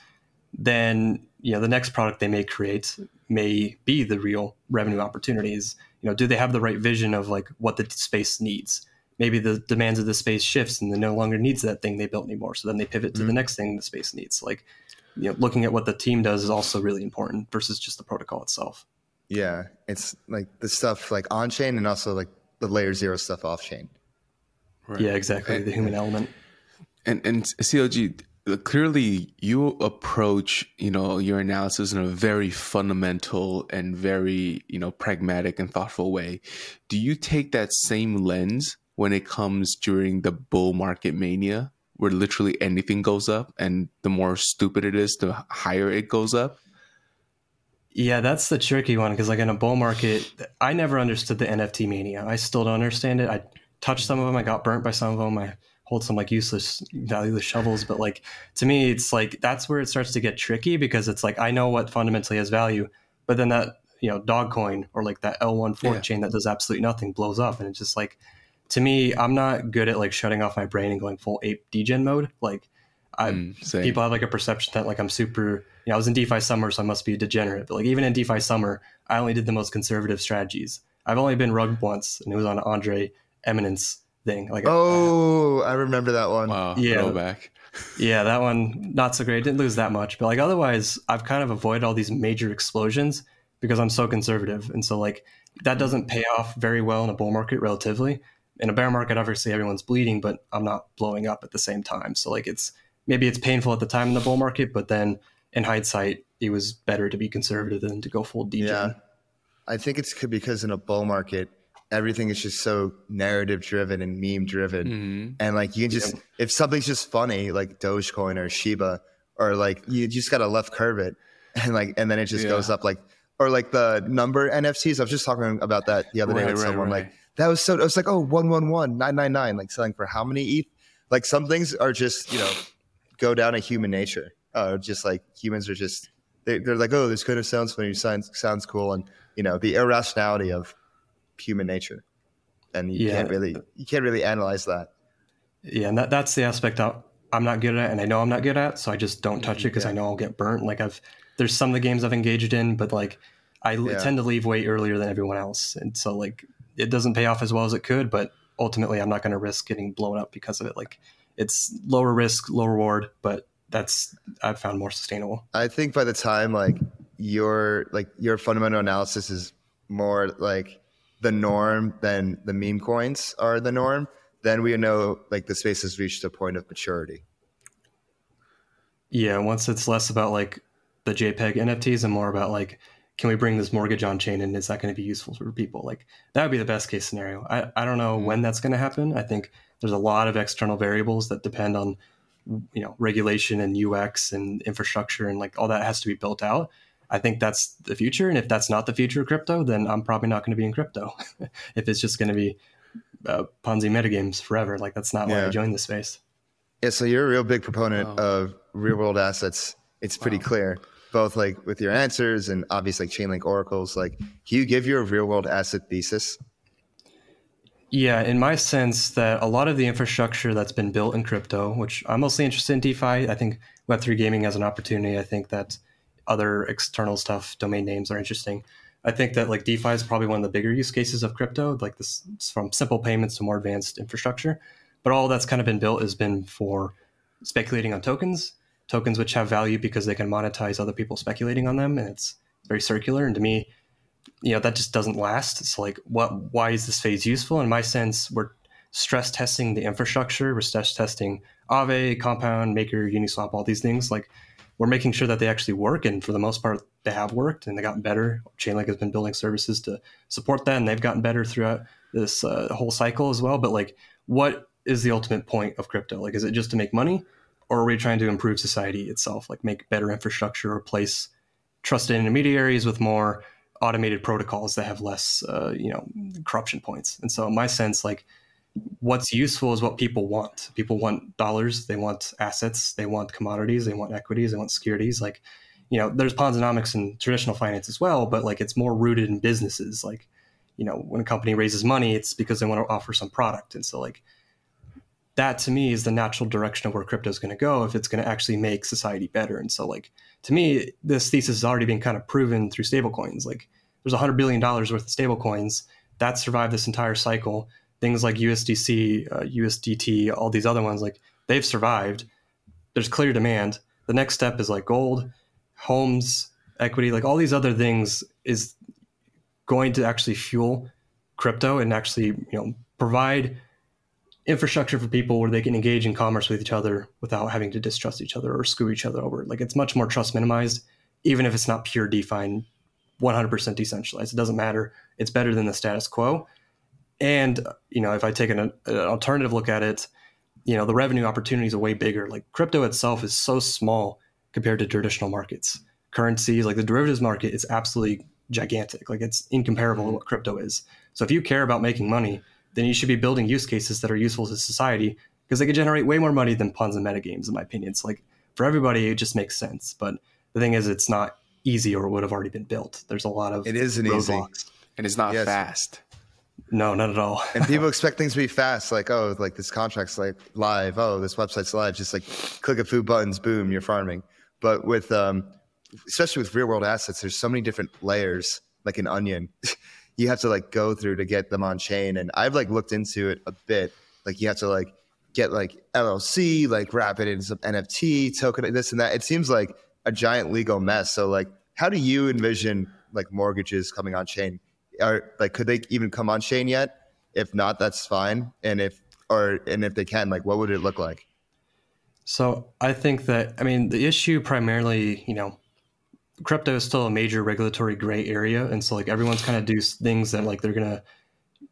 Then you know the next product they may create may be the real revenue opportunities. You know, do they have the right vision of like what the space needs? Maybe the demands of the space shifts and they no longer needs that thing they built anymore. So then they pivot to mm-hmm. the next thing the space needs. Like you know, looking at what the team does is also really important versus just the protocol itself. Yeah, it's like the stuff like on chain and also like the layer zero stuff off chain. Right. Yeah, exactly. And, the human element. And and CLG clearly you approach you know your analysis in a very fundamental and very you know pragmatic and thoughtful way. Do you take that same lens when it comes during the bull market mania? where literally anything goes up and the more stupid it is the higher it goes up yeah that's the tricky one because like in a bull market i never understood the nft mania i still don't understand it i touched some of them i got burnt by some of them i hold some like useless valueless shovels but like to me it's like that's where it starts to get tricky because it's like i know what fundamentally has value but then that you know dog coin or like that l1 fork yeah. chain that does absolutely nothing blows up and it's just like to me, I'm not good at like shutting off my brain and going full ape degen mode. Like, I mm, people have like a perception that like I'm super. You know, I was in DeFi summer, so I must be a degenerate. But like even in DeFi summer, I only did the most conservative strategies. I've only been rugged once, and it was on Andre Eminence thing. Like, oh, I, I remember that one. Wow, yeah, back. yeah, that one not so great. Didn't lose that much, but like otherwise, I've kind of avoided all these major explosions because I'm so conservative, and so like that doesn't pay off very well in a bull market relatively in a bear market, obviously everyone's bleeding, but I'm not blowing up at the same time. So like it's maybe it's painful at the time in the bull market, but then in hindsight, it was better to be conservative than to go full degen. Yeah, I think it's because in a bull market, everything is just so narrative driven and meme driven, mm-hmm. and like you can just if something's just funny, like Dogecoin or Shiba, or like you just gotta left curve it, and like and then it just yeah. goes up like or like the number NFTs. I was just talking about that the other day right, with someone. Right, right. Like that was so. It was like oh one one one nine nine nine, like selling for how many ETH? Like some things are just you know go down to human nature. Uh, just like humans are just they, are like oh this kind of sounds funny, sounds sounds cool, and you know the irrationality of human nature, and you yeah. can't really you can't really analyze that. Yeah, and that, that's the aspect I'm not good at, and I know I'm not good at, so I just don't touch it because yeah. I know I'll get burnt. Like I've there's some of the games I've engaged in, but like I yeah. tend to leave way earlier than everyone else, and so like it doesn't pay off as well as it could. But ultimately, I'm not going to risk getting blown up because of it. Like it's lower risk, low reward, but that's I've found more sustainable. I think by the time like your like your fundamental analysis is more like the norm then the meme coins are the norm, then we know like the space has reached a point of maturity. Yeah, once it's less about like the JPEG NFTs and more about like, can we bring this mortgage on chain and is that going to be useful for people? Like that would be the best case scenario. I, I don't know mm-hmm. when that's going to happen. I think there's a lot of external variables that depend on you know regulation and UX and infrastructure and like all that has to be built out. I think that's the future. And if that's not the future of crypto, then I'm probably not going to be in crypto. if it's just going to be uh, Ponzi metagames forever, like that's not yeah. why I joined the space. Yeah, so you're a real big proponent wow. of real world assets. It's pretty wow. clear both like with your answers and obviously like Chainlink oracles. Like, can you give your real world asset thesis? Yeah, in my sense, that a lot of the infrastructure that's been built in crypto, which I'm mostly interested in DeFi, I think Web3 gaming has an opportunity. I think that other external stuff, domain names are interesting. I think that like DeFi is probably one of the bigger use cases of crypto, like this from simple payments to more advanced infrastructure. But all that's kind of been built has been for speculating on tokens tokens which have value because they can monetize other people speculating on them and it's very circular and to me you know that just doesn't last it's like what why is this phase useful in my sense we're stress testing the infrastructure we're stress testing Aave, Compound, Maker, Uniswap, all these things. Like we're making sure that they actually work, and for the most part, they have worked and they gotten better. Chainlink has been building services to support that, and they've gotten better throughout this uh, whole cycle as well. But like, what is the ultimate point of crypto? Like, is it just to make money, or are we trying to improve society itself, like make better infrastructure, replace trusted intermediaries with more automated protocols that have less, uh, you know, corruption points? And so, in my sense, like what's useful is what people want. People want dollars, they want assets, they want commodities, they want equities, they want securities. Like, you know, there's Ponzonomics and traditional finance as well, but like it's more rooted in businesses. Like, you know, when a company raises money, it's because they want to offer some product. And so, like, that to me is the natural direction of where crypto is going to go if it's going to actually make society better. And so, like to me, this thesis has already been kind of proven through stablecoins. Like there's a hundred billion dollars worth of stablecoins that survived this entire cycle. Things like USDC, uh, USDT, all these other ones, like they've survived. There's clear demand. The next step is like gold, homes, equity, like all these other things is going to actually fuel crypto and actually you know provide infrastructure for people where they can engage in commerce with each other without having to distrust each other or screw each other over. Like it's much more trust minimized, even if it's not pure DeFi 100% decentralized. It doesn't matter. It's better than the status quo. And you know, if I take an, an alternative look at it, you know, the revenue opportunities are way bigger. Like crypto itself is so small compared to traditional markets. Currencies, like the derivatives market, is absolutely gigantic. Like it's incomparable to mm-hmm. what crypto is. So if you care about making money, then you should be building use cases that are useful to society because they could generate way more money than puns and metagames, in my opinion. It's like for everybody, it just makes sense. But the thing is, it's not easy or would have already been built. There's a lot of it isn't easy, and it's not yes. fast. No, not at all. and people expect things to be fast, like oh, like this contract's like live. Oh, this website's live. Just like click a few buttons, boom, you're farming. But with um, especially with real world assets, there's so many different layers, like an onion. you have to like go through to get them on chain. And I've like looked into it a bit. Like you have to like get like LLC, like wrap it in some NFT token, this and that. It seems like a giant legal mess. So like, how do you envision like mortgages coming on chain? Are like, could they even come on chain yet? If not, that's fine. And if or and if they can, like, what would it look like? So I think that I mean the issue primarily, you know, crypto is still a major regulatory gray area and so like everyone's kind of do things that like they're gonna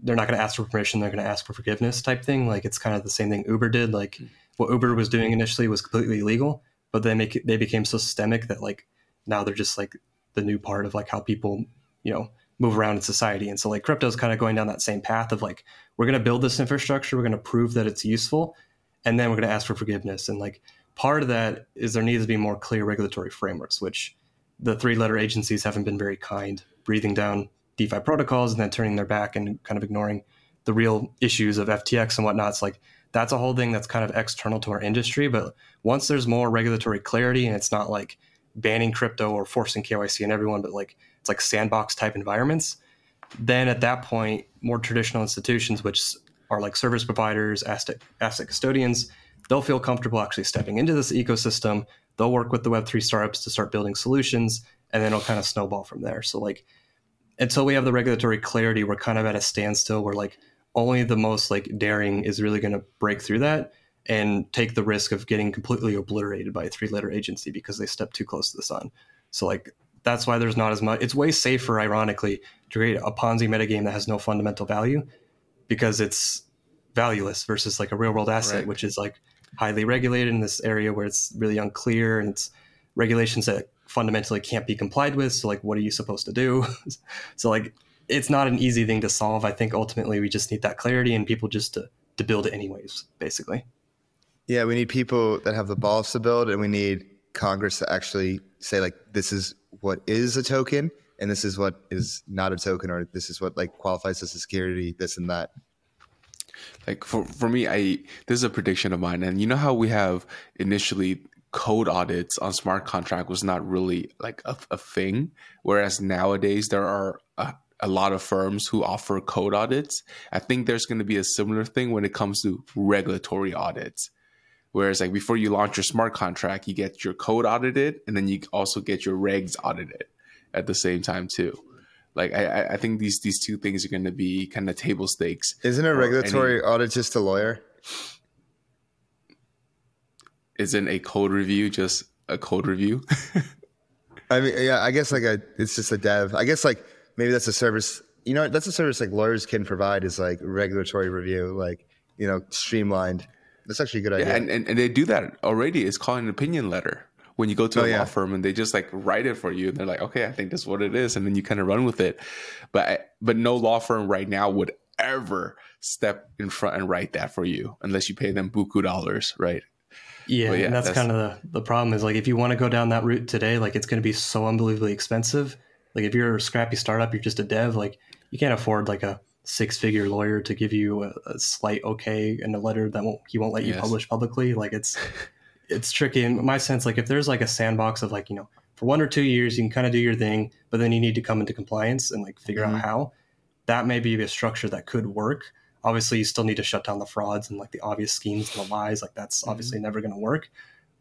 they're not to ask for permission they're to ask for forgiveness type thing like it's kind of the same thing uber did like what uber was doing initially was completely illegal but they make they became so systemic that like now they're just like the new part of like how people you know move around in society and so like crypto is kind of going down that same path of like we're going to build this infrastructure we're going to prove that it's useful and then we're going to ask for forgiveness and like part of that is there needs to be more clear regulatory frameworks which the three letter agencies haven't been very kind breathing down DeFi protocols and then turning their back and kind of ignoring the real issues of FTX and whatnot. It's like that's a whole thing that's kind of external to our industry. But once there's more regulatory clarity and it's not like banning crypto or forcing KYC on everyone, but like it's like sandbox type environments, then at that point, more traditional institutions, which are like service providers, asset, asset custodians, they'll feel comfortable actually stepping into this ecosystem. They'll work with the Web3 startups to start building solutions, and then it'll kind of snowball from there. So, like, until we have the regulatory clarity, we're kind of at a standstill where like only the most like daring is really going to break through that and take the risk of getting completely obliterated by a three letter agency because they step too close to the sun. So like that's why there's not as much. It's way safer, ironically, to create a Ponzi metagame that has no fundamental value because it's valueless versus like a real world asset, right. which is like highly regulated in this area where it's really unclear and it's regulations that fundamentally can't be complied with. So, like, what are you supposed to do? so, like, it's not an easy thing to solve. I think ultimately we just need that clarity and people just to, to build it anyways, basically. Yeah, we need people that have the balls to build, and we need Congress to actually say, like, this is what is a token, and this is what is not a token, or this is what like qualifies as a security, this and that. Like for for me, I this is a prediction of mine, and you know how we have initially code audits on smart contract was not really like a, a thing. Whereas nowadays there are a, a, lot of firms who offer code audits. I think there's going to be a similar thing when it comes to regulatory audits. Whereas like before you launch your smart contract, you get your code audited and then you also get your regs audited at the same time too. Like I, I think these these two things are going to be kind of table stakes. Isn't a regulatory any, audit just a lawyer? isn't a code review just a code review? I mean, yeah, I guess like a it's just a dev. I guess like maybe that's a service. You know, that's a service like lawyers can provide is like regulatory review, like you know, streamlined. That's actually a good idea. Yeah, and, and, and they do that already. It's called an opinion letter. When you go to oh, a yeah. law firm and they just like write it for you, and they're like, okay, I think that's what it is, and then you kind of run with it. But but no law firm right now would ever step in front and write that for you unless you pay them buku dollars, right? Yeah, yeah and that's, that's, kind of the, the problem is like if you want to go down that route today, like it's going to be so unbelievably expensive. Like if you're a scrappy startup, you're just a dev, like you can't afford like a six figure lawyer to give you a, a slight okay and a letter that won't he won't let you yes. publish publicly. Like it's it's tricky. In my sense, like if there's like a sandbox of like you know for one or two years you can kind of do your thing, but then you need to come into compliance and like figure mm-hmm. out how. That may be a structure that could work obviously you still need to shut down the frauds and like the obvious schemes and the lies like that's mm-hmm. obviously never going to work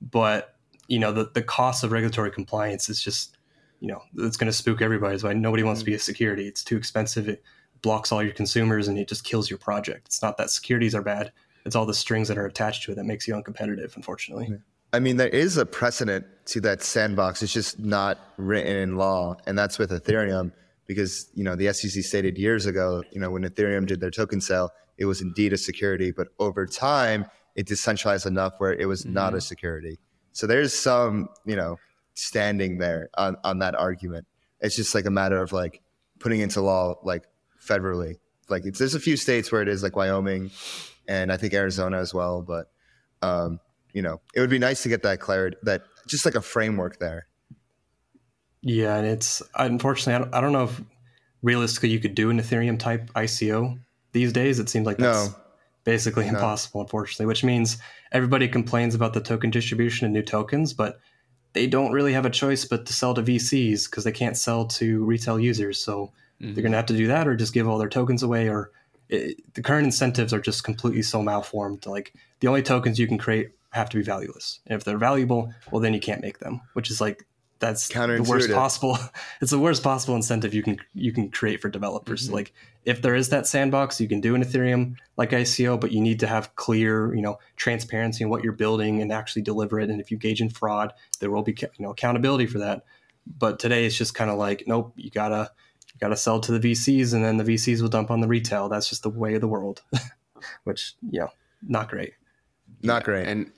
but you know the, the cost of regulatory compliance is just you know it's going to spook everybody why nobody wants mm-hmm. to be a security it's too expensive it blocks all your consumers and it just kills your project it's not that securities are bad it's all the strings that are attached to it that makes you uncompetitive unfortunately i mean there is a precedent to that sandbox it's just not written in law and that's with ethereum because you know the SEC stated years ago, you know, when Ethereum did their token sale, it was indeed a security, but over time it decentralized enough where it was mm-hmm. not a mm-hmm. security. So there's some, you know, standing there on, on that argument. It's just like a matter of like putting into law like federally. Like it's there's a few states where it is like Wyoming and I think Arizona as well, but um, you know, it would be nice to get that clarity that just like a framework there yeah, and it's unfortunately I don't, I don't know if realistically you could do an Ethereum type ICO these days. It seems like that's no. basically no. impossible, unfortunately. Which means everybody complains about the token distribution and new tokens, but they don't really have a choice but to sell to VCs because they can't sell to retail users. So mm-hmm. they're going to have to do that, or just give all their tokens away, or it, the current incentives are just completely so malformed. Like the only tokens you can create have to be valueless. And if they're valuable, well, then you can't make them, which is like that's the worst possible it's the worst possible incentive you can you can create for developers mm-hmm. like if there is that sandbox you can do an ethereum like ico but you need to have clear you know transparency in what you're building and actually deliver it and if you engage in fraud there will be you know accountability for that but today it's just kind of like nope you gotta got to sell to the VCs, and then the VCs will dump on the retail. That's just the way of the world, which you know, not great. Not great. And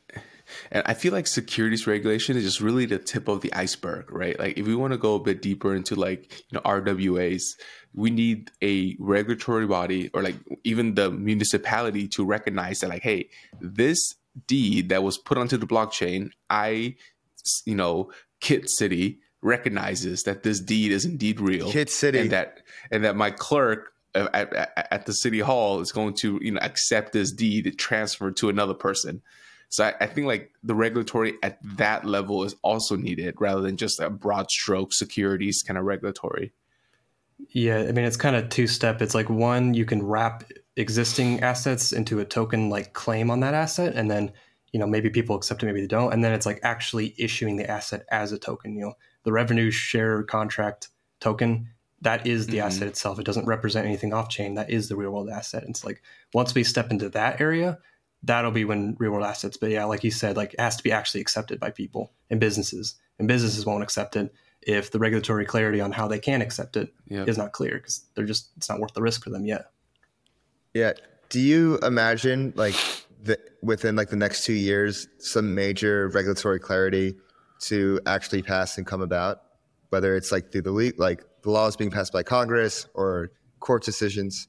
and I feel like securities regulation is just really the tip of the iceberg, right? Like if we want to go a bit deeper into like, you know, RWAs, we need a regulatory body or like even the municipality to recognize that like, hey, this deed that was put onto the blockchain, I, you know, Kiet City recognizes that this deed is indeed real. Kiet City. And that, and that my clerk at, at, at, the city hall is going to you know accept this deed transferred to another person so I, I, think like the regulatory at that level is also needed rather than just a broad stroke securities kind of regulatory. Yeah, I mean it's kind of two step. It's like one, you can wrap existing assets into a token like claim on that asset, and then you know maybe people accept it, maybe they don't, and then it's like actually issuing the asset as a token. You know, the revenue share contract token that is the mm-hmm. asset itself. It doesn't represent anything off chain. That is the real world asset. It's like once we step into that area, that'll be when real world assets. But yeah, like you said, like it has to be actually accepted by people and businesses, and businesses won't accept it if the regulatory clarity on how they can accept it yep. is not clear because they're just it's not worth the risk for them yet. Yeah. Do you imagine like the, within like the next two years some major regulatory clarity to actually pass and come about, whether it's like through the leak, like the laws being passed by Congress or court decisions?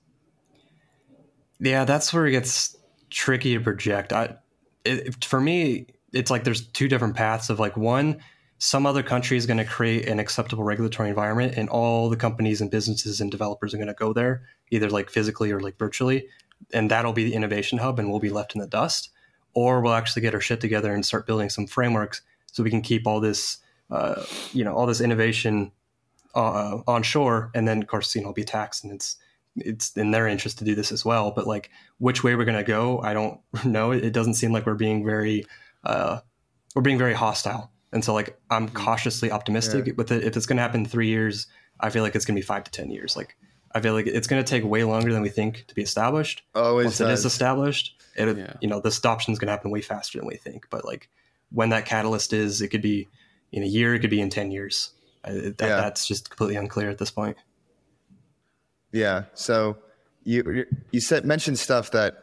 Yeah, that's where it gets tricky to project. I, it, for me, it's like there's two different paths of like one, some other country is going to create an acceptable regulatory environment, and all the companies and businesses and developers are going to go there, either like physically or like virtually, and that'll be the innovation hub, and we'll be left in the dust. Or we'll actually get our shit together and start building some frameworks so we can keep all this, uh, you know, all this innovation uh, onshore, and then of course, you know, will be taxed, and it's it's in their interest to do this as well. But like which way we're going to go, I don't know. It doesn't seem like we're being very uh, we're being very hostile. And so like I'm mm-hmm. cautiously optimistic yeah. with it. If it's going to happen in three years, I feel like it's going to be five to ten years. Like I feel like it's going to take way longer than we think to be established. Always Once does. it is established, it yeah. you know this adoption is going to happen way faster than we think. But like when that catalyst is, it could be in a year, it could be in ten years. That, yeah. That's just completely unclear at this point. Yeah. So you you said mentioned stuff that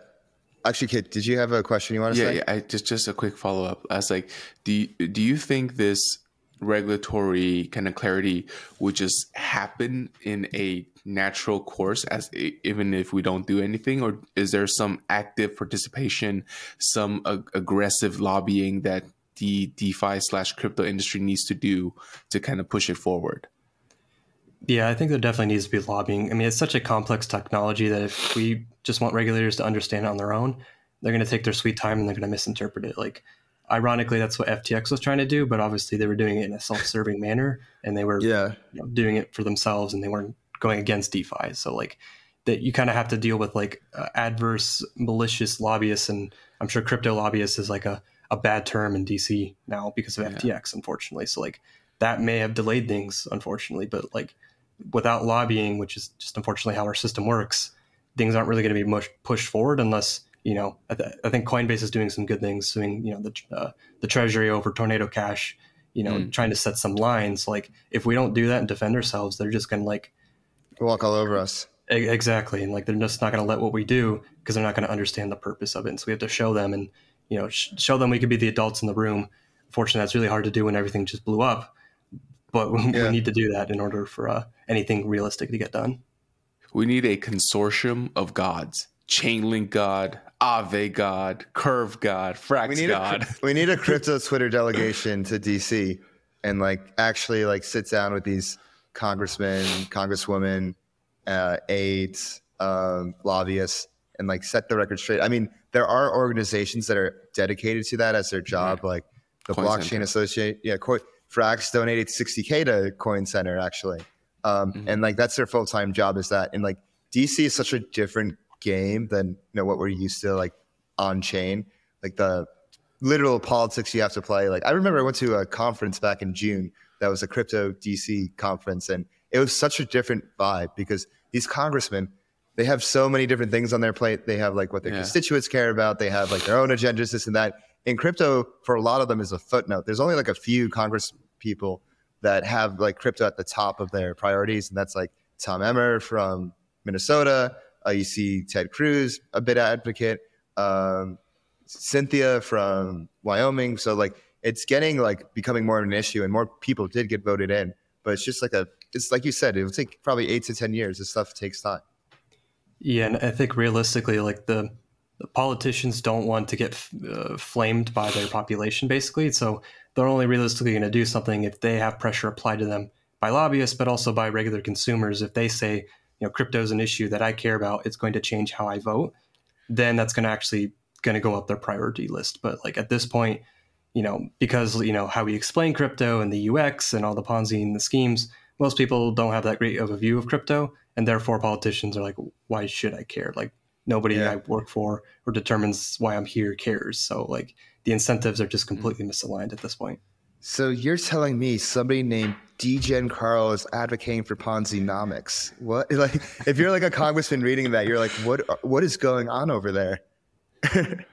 actually, Kiet, did you have a question you want to yeah, say? Yeah, I, just just a quick follow up. I was like, do you, do you think this regulatory kind of clarity would just happen in a natural course as even if we don't do anything or is there some active participation some ag- aggressive lobbying that the defi slash crypto industry needs to do to kind of push it forward yeah, I think there definitely needs to be lobbying. I mean, it's such a complex technology that if we just want regulators to understand it on their own, they're going to take their sweet time and they're going to misinterpret it. Like, ironically, that's what FTX was trying to do, but obviously they were doing it in a self-serving manner and they were yeah. You know, doing it for themselves and they weren't going against DeFi. So like that, you kind of have to deal with like uh, adverse, malicious lobbyists, and I'm sure crypto lobbyists is like a a bad term in DC now because of yeah. FTX, unfortunately. So like that may have delayed things, unfortunately, but like without lobbying, which is just unfortunately how our system works, things aren't really going to be much pushed forward unless you know. I, th- I, think Coinbase is doing some good things, doing you know the uh, the treasury over Tornado Cash, you know, mm. trying to set some lines. Like if we don't do that and defend ourselves, they're just going to like walk all over us. Exactly, and like they're just not going to let what we do because they're not going to understand the purpose of it. And so we have to show them and you know sh- show them we could be the adults in the room. Fortunately, that's really hard to do when everything just blew up but we, yeah. we need to do that in order for uh, anything realistic to get done. We need a consortium of gods: Chainlink God, Aave God, Curve God, Frax we need God. A, we need a crypto Twitter delegation to DC and like actually like sit down with these congressmen, congresswomen, uh, aides, um, lobbyists, and like set the record straight. I mean, there are organizations that are dedicated to that as their job, yeah. like the Coin Blockchain Center. Associate. Yeah, Frax donated 60k to Coin Center actually, um, mm-hmm. and like that's their full time job is that. And like DC is such a different game than you know what we're used to like on chain, like the literal politics you have to play. Like I remember I went to a conference back in June that was a crypto DC conference, and it was such a different vibe because these congressmen they have so many different things on their plate. They have like what their yeah. constituents care about. They have like their own agendas, this and that in crypto for a lot of them is a footnote. There's only like a few Congress people that have like crypto at the top of their priorities, and that's like Tom Emmer from Minnesota. Uh, you see Ted Cruz, a bit advocate. Um, Cynthia from Wyoming. So like it's getting like becoming more of an issue, and more people did get voted in. But it's just like a, it's like you said, it will take probably eight to ten years. This stuff takes time. Yeah, and I think realistically, like the, the politicians don't want to get uh, flamed by their population, basically. So they're only realistically going to do something if they have pressure applied to them by lobbyists, but also by regular consumers. If they say, you know, crypto is an issue that I care about, it's going to change how I vote, then that's going to actually going to go up their priority list. But like at this point, you know, because you know how we explain crypto and the UX and all the Ponzi and the schemes, most people don't have that great of a view of crypto, and therefore politicians are like, why should I care? Like nobody yeah. I work for or determines why I'm here cares. So like the incentives are just mm-hmm. completely misaligned at this point. So you're telling me somebody named Degen Carl is advocating for Ponzi-nomics? What? Like, if you're like a congressman reading that, you're like, what? What is going on over there?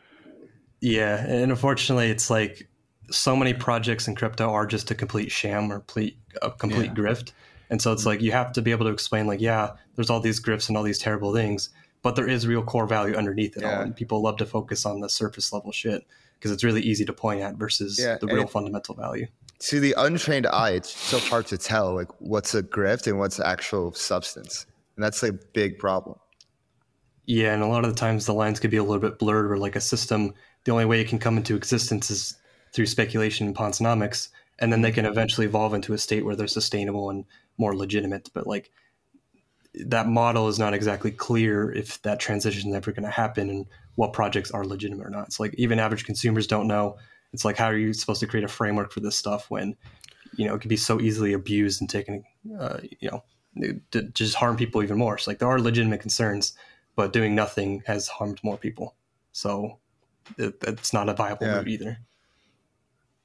yeah, and unfortunately, it's like so many projects in crypto are just a complete sham or complete, a complete yeah. grift. And so it's mm-hmm. like you have to be able to explain, like, yeah, there's all these grifts and all these terrible things, but there is real core value underneath it yeah. all. And people love to focus on the surface level shit because it's really easy to point at versus yeah, the real it, fundamental value. To the untrained eye, it's so hard to tell like what's a grift and what's actual substance, and that's a big problem. Yeah, and a lot of the times the lines could be a little bit blurred, or like a system, the only way it can come into existence is through speculation and ponzonomics, and then they mm-hmm. can eventually evolve into a state where they're sustainable and more legitimate. But like that model is not exactly clear if that transition is ever going to happen and what projects are legitimate or not. It's like even average consumers don't know. It's like how are you supposed to create a framework for this stuff when you know it could be so easily abused and taken, uh, you know, to just harm people even more. So like there are legitimate concerns, but doing nothing has harmed more people. So it, it's not a viable yeah. route either.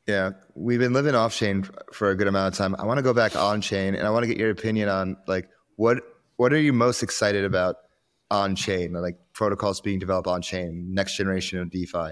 Yeah, we've been living off chain for a good amount of time. I want to go back on chain, and I want to get your opinion on like what what are you most excited about on chain, like protocols being developed on chain, next generation of DeFi?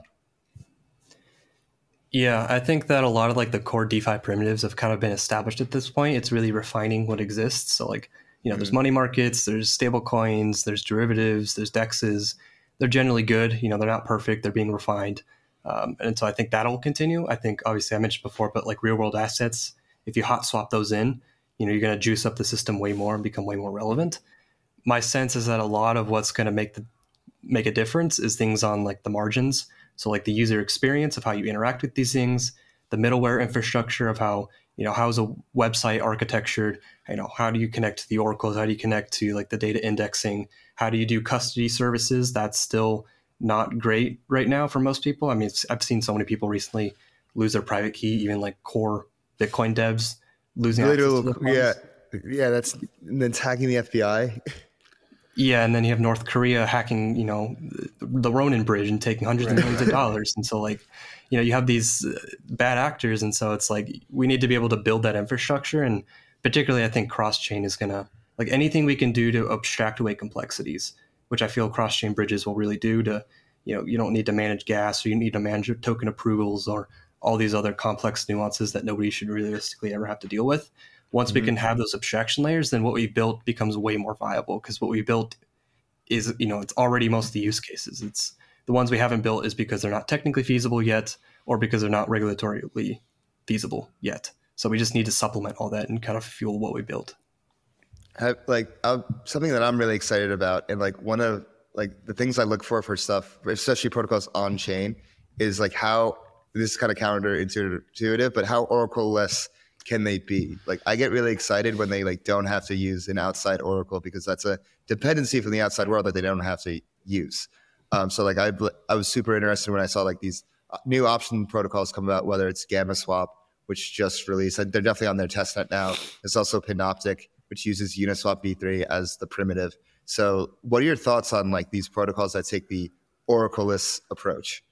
Yeah, I think that a lot of like the core DeFi primitives have kind of been established at this point. It's really refining what exists. So like you know, mm-hmm. there's money markets, there's stable coins, there's derivatives, there's dexes. They're generally good. You know, they're not perfect. They're being refined. Um, and so I think that'll continue. I think obviously I mentioned before, but like real world assets, if you hot swap those in, you know, you're going to juice up the system way more and become way more relevant. My sense is that a lot of what's going to make the make a difference is things on like the margins. So like the user experience of how you interact with these things, the middleware infrastructure of how you know how's a website architectured you know how do you connect to the oracles how do you connect to like the data indexing how do you do custody services that's still not great right now for most people. I mean i've seen so many people recently lose their private key even like core bitcoin devs losing Little, yeah yeah that's and then hacking the fbi yeah and then you have north korea hacking you know the ronin bridge and taking hundreds right. of millions of dollars. And so like you know you have these uh, bad actors and so it's like we need to be able to build that infrastructure. And particularly i think cross chain is going to like anything we can do to abstract away complexities which i feel cross chain bridges will really do to you know you don't need to manage gas or you need to manage token approvals or all these other complex nuances that nobody should realistically ever have to deal with once mm-hmm. we can have those abstraction layers then what we built becomes way more viable because what we built is you know it's already most of the use cases it's the ones we haven't built is because they're not technically feasible yet or because they're not regulatorily feasible yet. So we just need to supplement all that and kind of fuel what we build. Have, like uh, something that I'm really excited about, and like one of like the things I look for for stuff, especially protocols on chain, is like how this is kind of counterintuitive, but how oracle less can they be? Like I get really excited when they like don't have to use an outside oracle because that's a dependency from the outside world that they don't have to use. Um, so like I I was super interested when I saw like these uh, new option protocols come about, whether it's GammaSwap, which just released. They're definitely on their testnet now. It's also Panoptic, which uses Uniswap v3 as the primitive. So what are your thoughts on like these protocols that take the oracleless approach?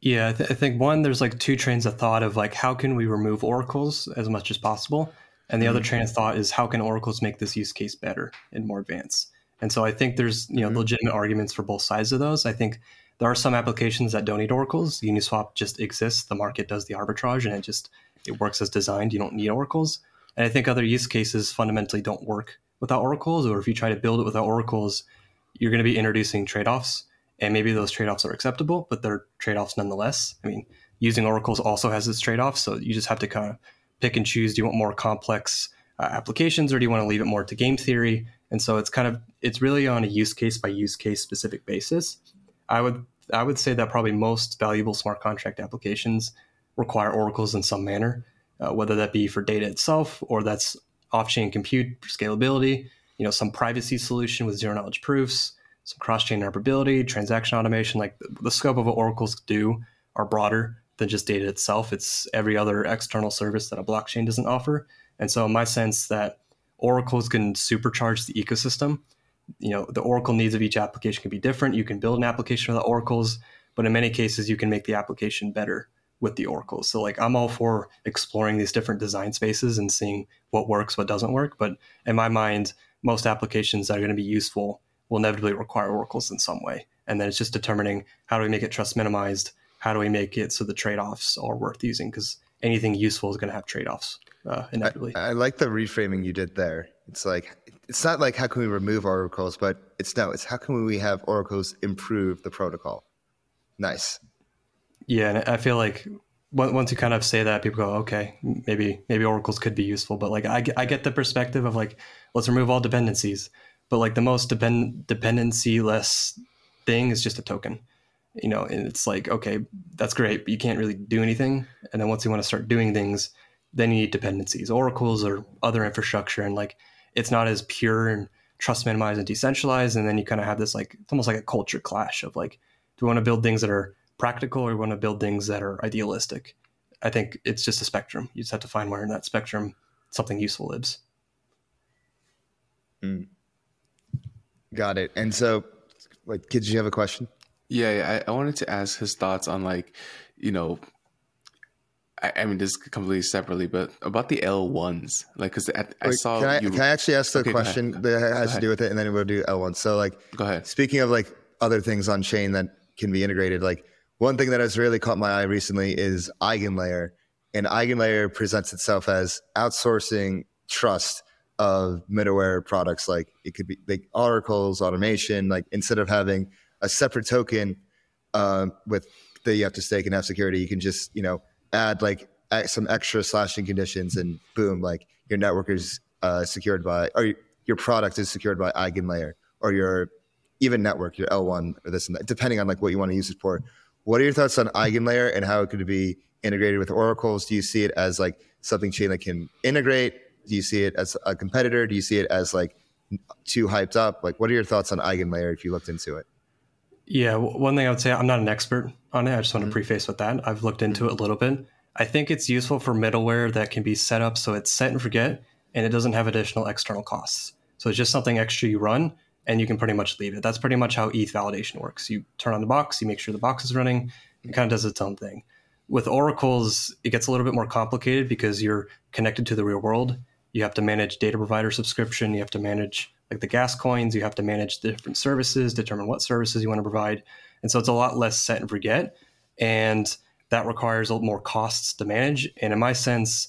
Yeah, I, th- I, think one, there's like two trains of thought of like how can we remove oracles as much as possible, and the mm-hmm. other train of thought is how can oracles make this use case better and more advanced. And so I think there's you know mm-hmm. legitimate arguments for both sides of those. I think there are some applications that don't need oracles. Uniswap just exists. The market does the arbitrage, and it just it works as designed. You don't need oracles. And I think other use cases fundamentally don't work without oracles, or if you try to build it without oracles, you're going to be introducing trade offs. And maybe those trade offs are acceptable, but they're trade offs nonetheless. I mean, using oracles also has its trade offs. So you just have to kind of pick and choose. Do you want more complex uh, applications or do you want to leave it more to game theory? And so it's kind of, it's really on a use case by use case specific basis. I would, I would say that probably most valuable smart contract applications require oracles in some manner, uh, whether that be for data itself or that's off-chain compute scalability, you know, some privacy solution with zero knowledge proofs, some cross-chain interoperability, transaction automation. Like the, the scope of what oracles do are broader than just data itself. It's every other external service that a blockchain doesn't offer. And so, in my sense, that oracles can supercharge the ecosystem. You know, the oracle needs of each application can be different. You can build an application without oracles, but in many cases, you can make the application better with the oracles. So like I'm all for exploring these different design spaces and seeing what works, what doesn't work. But in my mind, most applications that are going to be useful will inevitably require oracles in some way. And then it's just determining how do we make it trust minimized? How do we make it so the trade-offs are worth using? Because anything useful is going to have trade-offs uh, inevitably. I, I like the reframing you did there. It's like it's not like how can we remove oracles, but it's no, it's how can we have oracles improve the protocol. Nice. Yeah, and I feel like once you kind of say that, people go, okay, maybe maybe oracles could be useful. But like I, I get the perspective of like let's remove all dependencies. But like the most depend dependency less thing is just a token, you know. And it's like okay, that's great, but you can't really do anything. And then once you want to start doing things, then you need dependencies, oracles or other infrastructure, and like it's not as pure and trust minimized and decentralized. And then you kind of have this like it's almost like a culture clash of like, do we want to build things that are practical or you want to build things that are idealistic. I think it's just a spectrum. You just have to find where in that spectrum something useful lives. Mm. Got it. And so, like, kids, you have a question? Yeah, I, I wanted to ask his thoughts on like, you know, I, I mean, this completely separately, but about the L ones, like, because I, I Wait, saw. Can I, you... can I actually ask the okay, question that has to do with it, and then we'll do L one. So, like, go ahead. Speaking of like other things on chain that can be integrated, like one thing that has really caught my eye recently is Eigenlayer. And Eigenlayer presents itself as outsourcing trust of middleware products. Like it could be like oracles, automation. Like instead of having a separate token uh, with that you have to stake and have security, you can just you know add like some extra slashing conditions, and boom, like your network is uh, secured by or your product is secured by Eigenlayer or your even network, your L1 or this and that, depending on like what you want to use it for. What are your thoughts on Eigenlayer and how it could be integrated with oracles? Do you see it as like something Chainlink can integrate? Do you see it as a competitor? Do you see it as like too hyped up? Like, what are your thoughts on Eigenlayer if you looked into it? Yeah, one thing I would say, I'm not an expert on it. I just want mm-hmm. to preface with that. I've looked into mm-hmm. it a little bit. I think it's useful for middleware that can be set up so it's set and forget and it doesn't have additional external costs. So it's just something extra you run and you can pretty much leave it. That's pretty much how ETH validation works. You turn on the box, you make sure the box is running, it kind of does its own thing. With oracles, it gets a little bit more complicated because you're connected to the real world. You have to manage data provider subscription, you have to manage like the gas coins, you have to manage the different services, determine what services you want to provide. And so it's a lot less set and forget. And that requires a lot more costs to manage. And in my sense,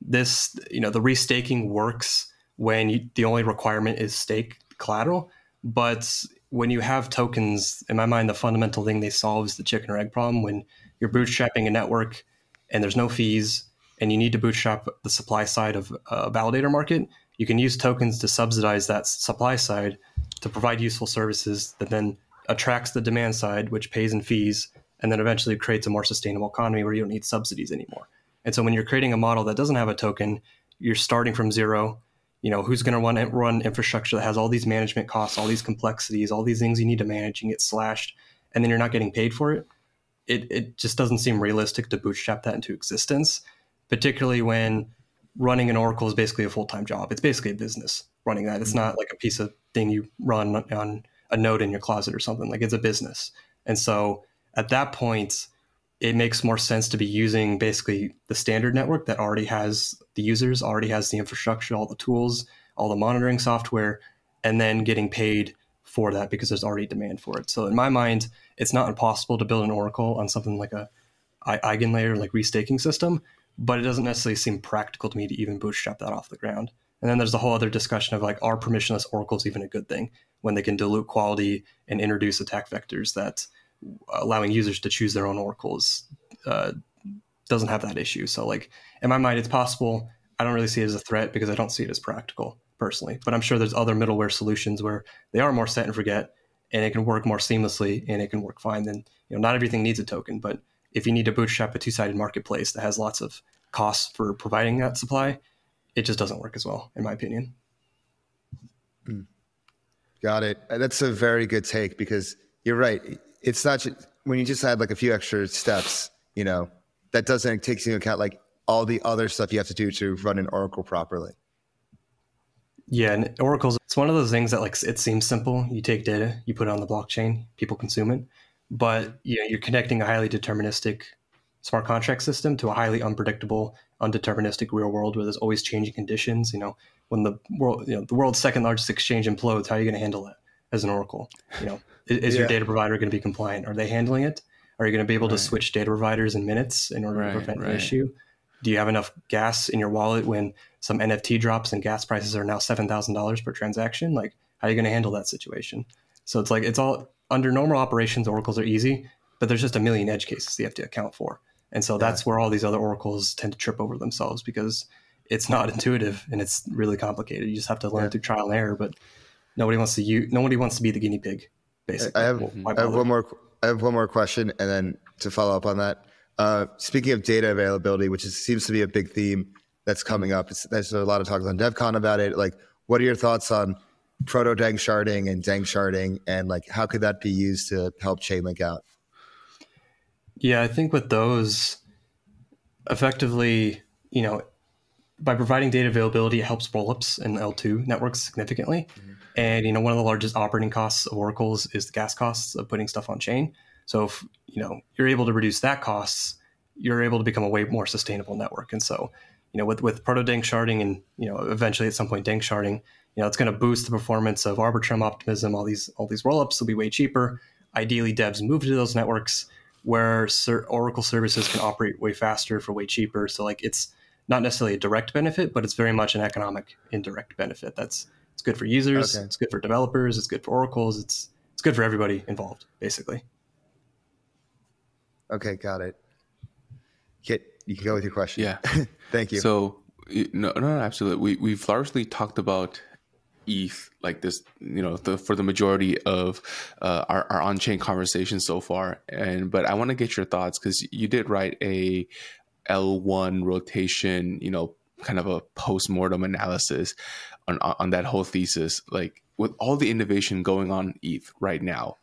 this, you know, the restaking works when you, the only requirement is stake collateral. But when you have tokens, in my mind, the fundamental thing they solve is the chicken or egg problem. When you're bootstrapping a network and there's no fees, and you need to bootstrap the supply side of a validator market, you can use tokens to subsidize that supply side to provide useful services that then attracts the demand side, which pays in fees, and then eventually creates a more sustainable economy where you don't need subsidies anymore. And so when you're creating a model that doesn't have a token, you're starting from zero you know who's going to run run infrastructure that has all these management costs all these complexities all these things you need to manage and get slashed and then you're not getting paid for it it, it just doesn't seem realistic to bootstrap that into existence particularly when running an oracle is basically a full-time job. It's basically a business running that. It's mm-hmm. not like a piece of thing you run on a node in your closet or something. Like it's a business. And so at that point it makes more sense to be using basically the standard network that already has the users, already has the infrastructure, all the tools, all the monitoring software, and then getting paid for that because there's already demand for it. So in my mind, it's not impossible to build an Oracle on something like a Eigenlayer like restaking system, but it doesn't necessarily seem practical to me to even bootstrap that off the ground. And then there's a whole other discussion of like, are permissionless oracles even a good thing when they can dilute quality and introduce attack vectors that allowing users to choose their own oracles uh, doesn't have that issue. So like in my mind, it's possible. I don't really see it as a threat because I don't see it as practical personally. But I'm sure there's other middleware solutions where they are more set and forget, and it can work more seamlessly and it can work fine. Then you know not everything needs a token, but if you need to bootstrap a two-sided marketplace that has lots of costs for providing that supply, it just doesn't work as well, in my opinion. Hmm. Got it. That's a very good take because you're right. It's not when you just add like a few extra steps, you know, that doesn't take into account like all the other stuff you have to do to run an Oracle properly. Yeah, and Oracle's it's one of those things that like it seems simple. You take data, you put it on the blockchain, people consume it, but you know, you're connecting a highly deterministic smart contract system to a highly unpredictable, undeterministic real world where there's always changing conditions. You know, when the world, you know, the world's second largest exchange implodes, how are you going to handle that as an Oracle? You know, is, yeah. your data provider going to be compliant? Are they handling it? Are you going to be able right. to switch data providers in minutes in order right, to prevent right. an issue? Do you have enough gas in your wallet when some NFT drops and gas prices are now seven thousand dollars per transaction? Like, how are you going to handle that situation? So it's like it's all under normal operations. Oracles are easy, but there's just a million edge cases you have to account for. And so that's where all these other oracles tend to trip over themselves because it's not intuitive and it's really complicated. You just have to learn yeah. through trial and error. But nobody wants to use, nobody wants to be the guinea pig. Basically, I have, I have one more. I have one more question, and then to follow up on that. Uh, speaking of data availability, which is, seems to be a big theme that's coming up, there's a lot of talks on DevCon about it. Like, what are your thoughts on proto dank sharding and danksharding, and like how could that be used to help Chainlink out? Yeah, I think with those, effectively, you know, by providing data availability, it helps rollups in L2 networks significantly. Mm-hmm. And you know, one of the largest operating costs of oracles is the gas costs of putting stuff on chain. So if you know you're able to reduce that costs, you're able to become a way more sustainable network. And so, you know, with with proto dank sharding and you know eventually at some point danksharding, you know, it's going to boost the performance of Arbitrum optimism. All these all these rollups will be way cheaper. Ideally, devs move to those networks where Oracle services can operate way faster for way cheaper. So like it's not necessarily a direct benefit, but it's very much an economic indirect benefit. That's it's good for users, okay. it's good for developers, it's good for oracles, it's it's good for everybody involved, basically. Okay, got it. Get you can go with your question. Yeah, thank you. So no, no, absolutely. We we've largely talked about ETH like this, you know, the, for the majority of uh, our, our on-chain conversation so far. And but I want to get your thoughts because you did write a L1 rotation, you know, kind of a post-mortem analysis on on that whole thesis. Like with all the innovation going on ETH right now,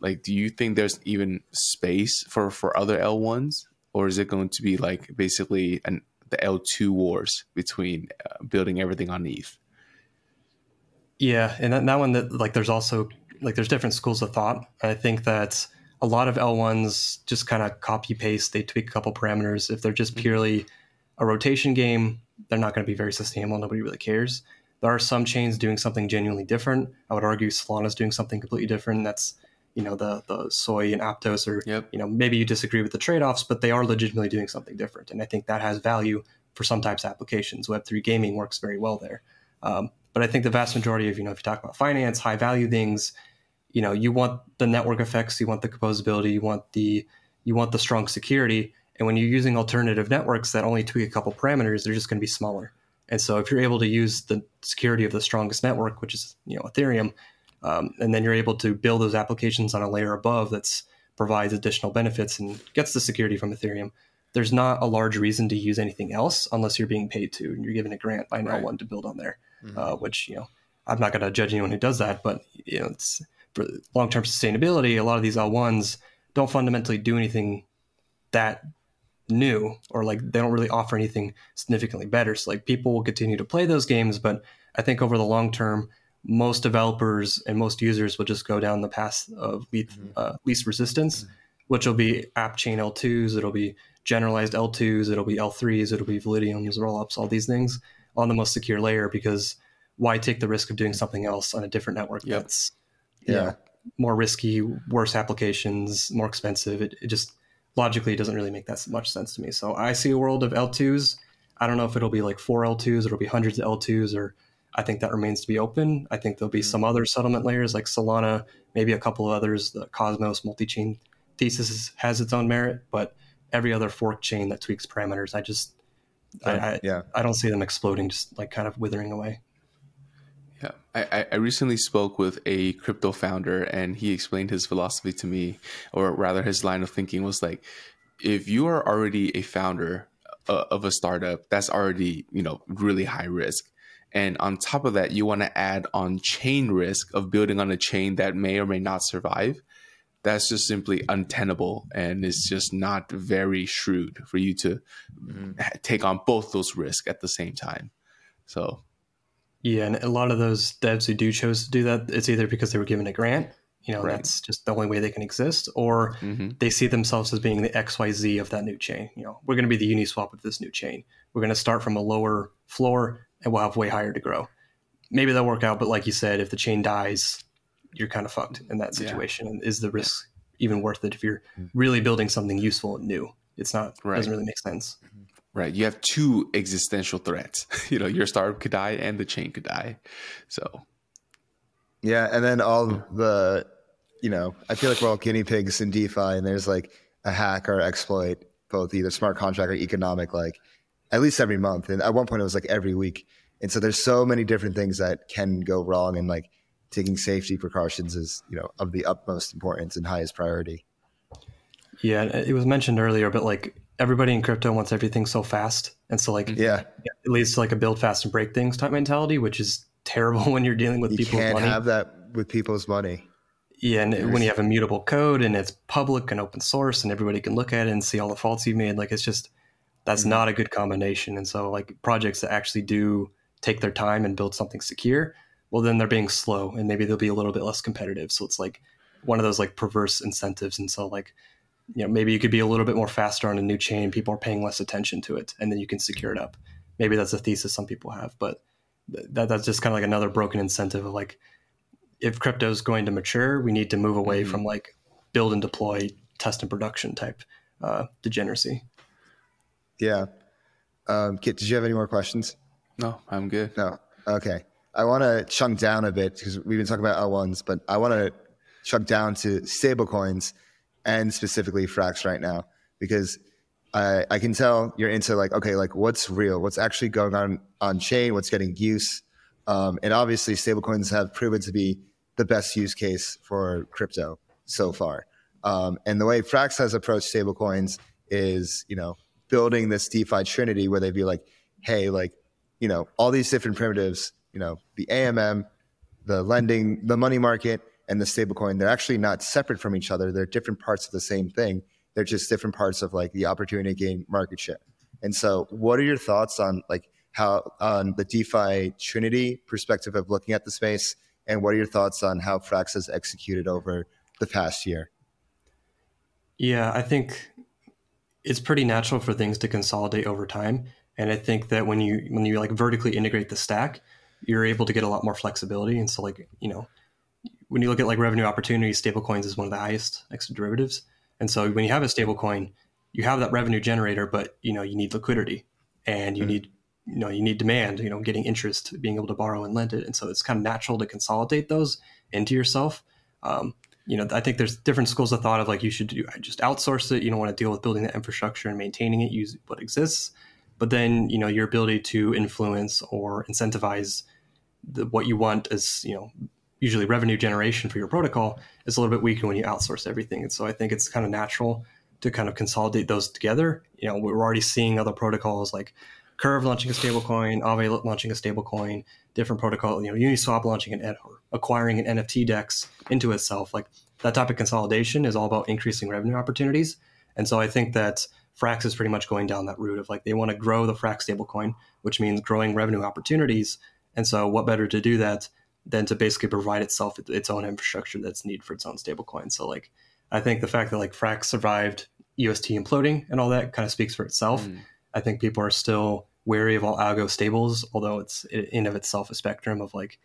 like do you think there's even space for for other L1s, or is it going to be like basically an the L2 wars between uh, building everything on ETH? Yeah, and that, that one that like there's also like there's different schools of thought. I think that a lot of L1s just kind of copy paste. They tweak a couple parameters. If they're just mm-hmm. purely a rotation game, they're not going to be very sustainable. Nobody really cares. There are some chains doing something genuinely different. I would argue Solana is doing something completely different. That's you know the the Sui and Aptos, or yep. you know maybe you disagree with the trade offs, but they are legitimately doing something different. And I think that has value for some types of applications. Web three gaming works very well there. Um, but I think the vast majority of, you know, if you talk about finance, high value things, you know, you want the network effects, you want the composability, you want the you want the strong security. And when you're using alternative networks that only tweak a couple parameters, they're just going to be smaller. And so if you're able to use the security of the strongest network, which is you know Ethereum, um, and then you're able to build those applications on a layer above that provides additional benefits and gets the security from Ethereum, there's not a large reason to use anything else unless you're being paid to and you're given a grant by no right. one to build on there mm-hmm. uh, which you know I'm not going to judge anyone who does that, but you know it's for long term sustainability. A lot of these L1s don't fundamentally do anything that new or like they don't really offer anything significantly better. So like people will continue to play those games, but I think over the long term, most developers and most users will just go down the path of least, mm-hmm. uh, least resistance, mm-hmm. which will be app chain L2s, it'll be generalized L2s, it'll be L3s, it'll be Validiums, rollups, all these things on the most secure layer because why take the risk of doing something else on a different network yep. that's yeah know, more risky, worse applications, more expensive. It, it just logically, it doesn't really make that much sense to me. So I see a world of L2s. I don't know if it'll be like four L2s, it'll be hundreds of L2s, or I think that remains to be open. I think there'll be hmm. some other settlement layers like Solana, maybe a couple of others. The Cosmos multi-chain thesis has its own merit, but every other fork chain that tweaks parameters, I just, I, I, yeah. I don't see them exploding, just like kind of withering away. I, I recently spoke with a crypto founder, and he explained his philosophy to me, or rather, his line of thinking was like, if you are already a founder uh, of a startup, that's already you know really high risk, and on top of that, you want to add on chain risk of building on a chain that may or may not survive. That's just simply untenable, and it's just not very shrewd for you to mm-hmm. take on both those risks at the same time. So yeah, and a lot of those devs who do chose to do that, it's either because they were given a grant, you know, right. that's just the only way they can exist, or mm-hmm. they see themselves as being the XYZ of that new chain. You know, we're going to be the Uniswap of this new chain. We're going to start from a lower floor and we'll have way higher to grow. Maybe that'll work out, but like you said, if the chain dies, you're kind of fucked in that situation. Yeah. And is the risk even worth it if you're mm. really building something useful and new? It's not, right. doesn't really make sense. Right? You have two existential threats. you know, your startup could die and the chain could die. So, yeah, and then all the, you know, I feel like we're all guinea pigs in DeFi, and there's like a hack or exploit, both either smart contract or economic, like at least every month. And at one point, it was like every week. And so there's so many different things that can go wrong, and like taking safety precautions is, you know, of the utmost importance and highest priority. Yeah, it was mentioned earlier, but like everybody in crypto wants everything so fast, and so like yeah, it leads to like a build fast and break things type mentality, which is terrible when you're dealing with you people's can't money. have that with people's money. Yeah, and There's... when you have immutable code and it's public and open source and everybody can look at it and see all the faults you've made, like it's just that's mm-hmm. not a good combination. And so like projects that actually do take their time and build something secure, well then they're being slow and maybe they'll be a little bit less competitive. So it's like one of those like perverse incentives. And so like you know maybe you could be a little bit more faster on a new chain people are paying less attention to it and then you can secure it up. Maybe that's a thesis some people have but that, that's just kind of like another broken incentive of like if crypto is going to mature we need to move away mm-hmm. from like build and deploy test and production type uh, degeneracy. Yeah. Um, Kiet, did you have any more questions? No i'm good. No. Okay. I want to chunk down a bit because we've been talking about l1s but i want to chunk down to stablecoins and specifically Frax right now because I, I can tell you're into like okay like what's real? What's actually going on on chain? What's getting use? Um, and obviously stablecoins have proven to be the best use case for crypto so far. Um, and the way Frax has approached stablecoins is you know building this DeFi trinity where they'd be like hey like you know all these different primitives you know the AMM the lending the money market and the stablecoin, they're actually not separate from each other. They're different parts of the same thing. They're just different parts of like the opportunity to gain market share. And so, what are your thoughts on like how on the DeFi Trinity perspective of looking at the space, and what are your thoughts on how Frax has executed over the past year? Yeah, I think it's pretty natural for things to consolidate over time, and I think that when you when you like vertically integrate the stack, you're able to get a lot more flexibility. And so, like you know, when you look at like revenue opportunities, stablecoins is one of the highest next to derivatives. And so when you have a stablecoin, you have that revenue generator, but you know you need liquidity and you mm-hmm. need you know you need demand, you know, getting interest, being able to borrow and lend it. And so it's kind of natural to consolidate those into yourself. Um, you know, I think there's different schools of thought of like you should do just outsource it. You don't want to deal with building the infrastructure and maintaining it. Use what exists, but then you know your ability to influence or incentivize the, what you want is you know usually revenue generation for your protocol is a little bit weaker when you outsource everything. And so I think it's kind of natural to kind of consolidate those together. You know, we're already seeing other protocols like Curve launching a stablecoin, Aave launching a stablecoin, different protocol, you know, Uniswap launching an or acquiring an NFT DEX into itself. Like that type of consolidation is all about increasing revenue opportunities. And so I think that Frax is pretty much going down that route of like they want to grow the Frax stablecoin, which means growing revenue opportunities. And so what better to do that than to basically provide itself its own infrastructure that's needed for its own stablecoin. So like I think the fact that like Frax survived UST imploding and all that kind of speaks for itself. Mm. I think people are still wary of all algo stables, although it's in of itself a spectrum of like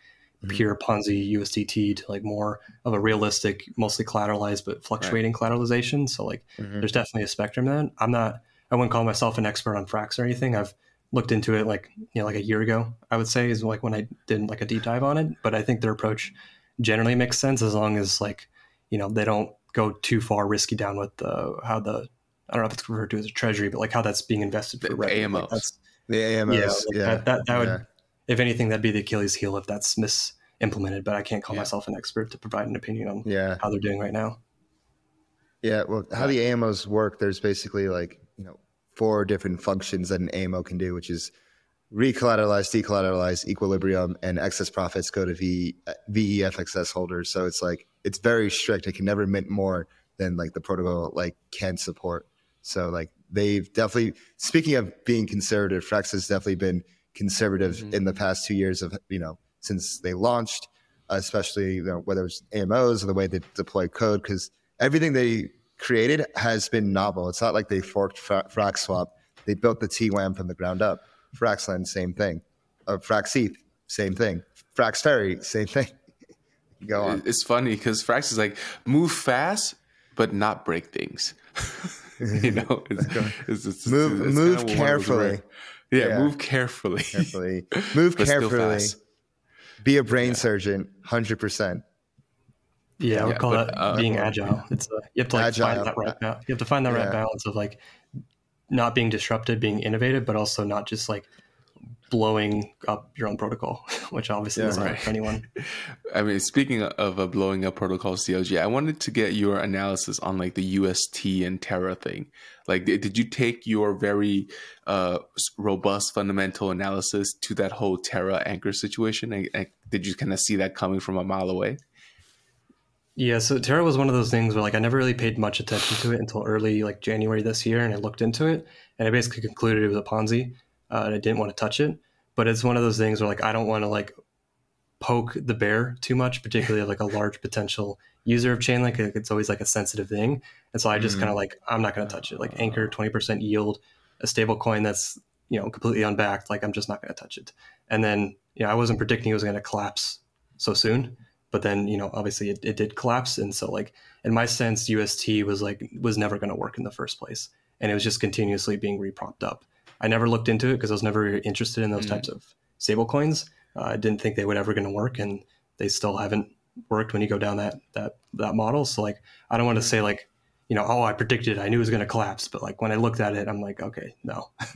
pure Ponzi USDT to like more of a realistic, mostly collateralized but fluctuating right. collateralization. So like, mm-hmm. there's definitely a spectrum. Then I'm not, I wouldn't call myself an expert on Frax or anything. I've looked into it like you know like a year ago. I would say is like when I did like a deep dive on it. But I think their approach generally makes sense as long as like you know they don't go too far risky down with the how the I don't know if it's referred to as a treasury, but like how that's being invested for the, revenue. AMOs. Like the AMOs, yeah, like yeah. That, that, that would, yeah. if anything, that'd be the Achilles heel if that's misimplemented. But I can't call yeah. myself an expert to provide an opinion on yeah. how they're doing right now. Yeah, well, how the AMOs work, there's basically like you know four different functions that an AMO can do, which is recollateralize, decollateralize, equilibrium, and excess profits go to v, veFXS holders. So it's like it's very strict. It can never mint more than like the protocol like can support. So like they've definitely speaking of being conservative, Frax has definitely been conservative mm-hmm. in the past two years of you know since they launched, especially you know, whether it's AMOs or the way they deploy code because everything they created has been novel. It's not like they forked Frax Swap. They built the TWAMM from the ground up. Fraxlend, same thing. Uh, Fraxeth, same thing. Frax Ferry, same thing. Go on. It's funny because Frax is like move fast, but not break things. you know, it's, it's, it's, move move carefully. Yeah, yeah, move carefully. Carefully. Move carefully. Be a brain yeah. surgeon, hundred percent. Yeah, I would yeah, call but, that uh, being agile. It's uh, you have to like agile. find that right. You have to find that right balance of like not being disruptive, being innovative, but also not just like blowing up your own protocol, which obviously yeah, isn't right. for anyone. I mean, speaking of a blowing up protocol, CLG, I wanted to get your analysis on like the UST and Terra thing. Like, did you take your very uh, robust fundamental analysis to that whole Terra anchor situation? And, and did you kind of see that coming from a mile away? Yeah, so Terra was one of those things where like I never really paid much attention to it until early like January this year, and I looked into it, and I basically concluded it was a Ponzi, uh, and I didn't want to touch it. But it's one of those things where like I don't want to like poke the bear too much, particularly like a large potential user of Chainlink. It's always like a sensitive thing, and so I just mm kind of like I'm not going to touch it. Like Anchor, twenty percent yield, a stable coin that's you know completely unbacked. Like I'm just not going to touch it. And then you know I wasn't predicting it was going to collapse so soon but then you know obviously it, it did collapse. And so like in my sense ust was like was never going to work in the first place. And it was just continuously being repropped up. I never looked into it because i was never interested in those mm-hmm. types of stable coins. Uh, i didn't think they would ever going to work and they still haven't worked when you go down that that that model. So like i don't want to say like you know oh i predicted i knew it was going to collapse. But like when i looked at it i'm like okay no.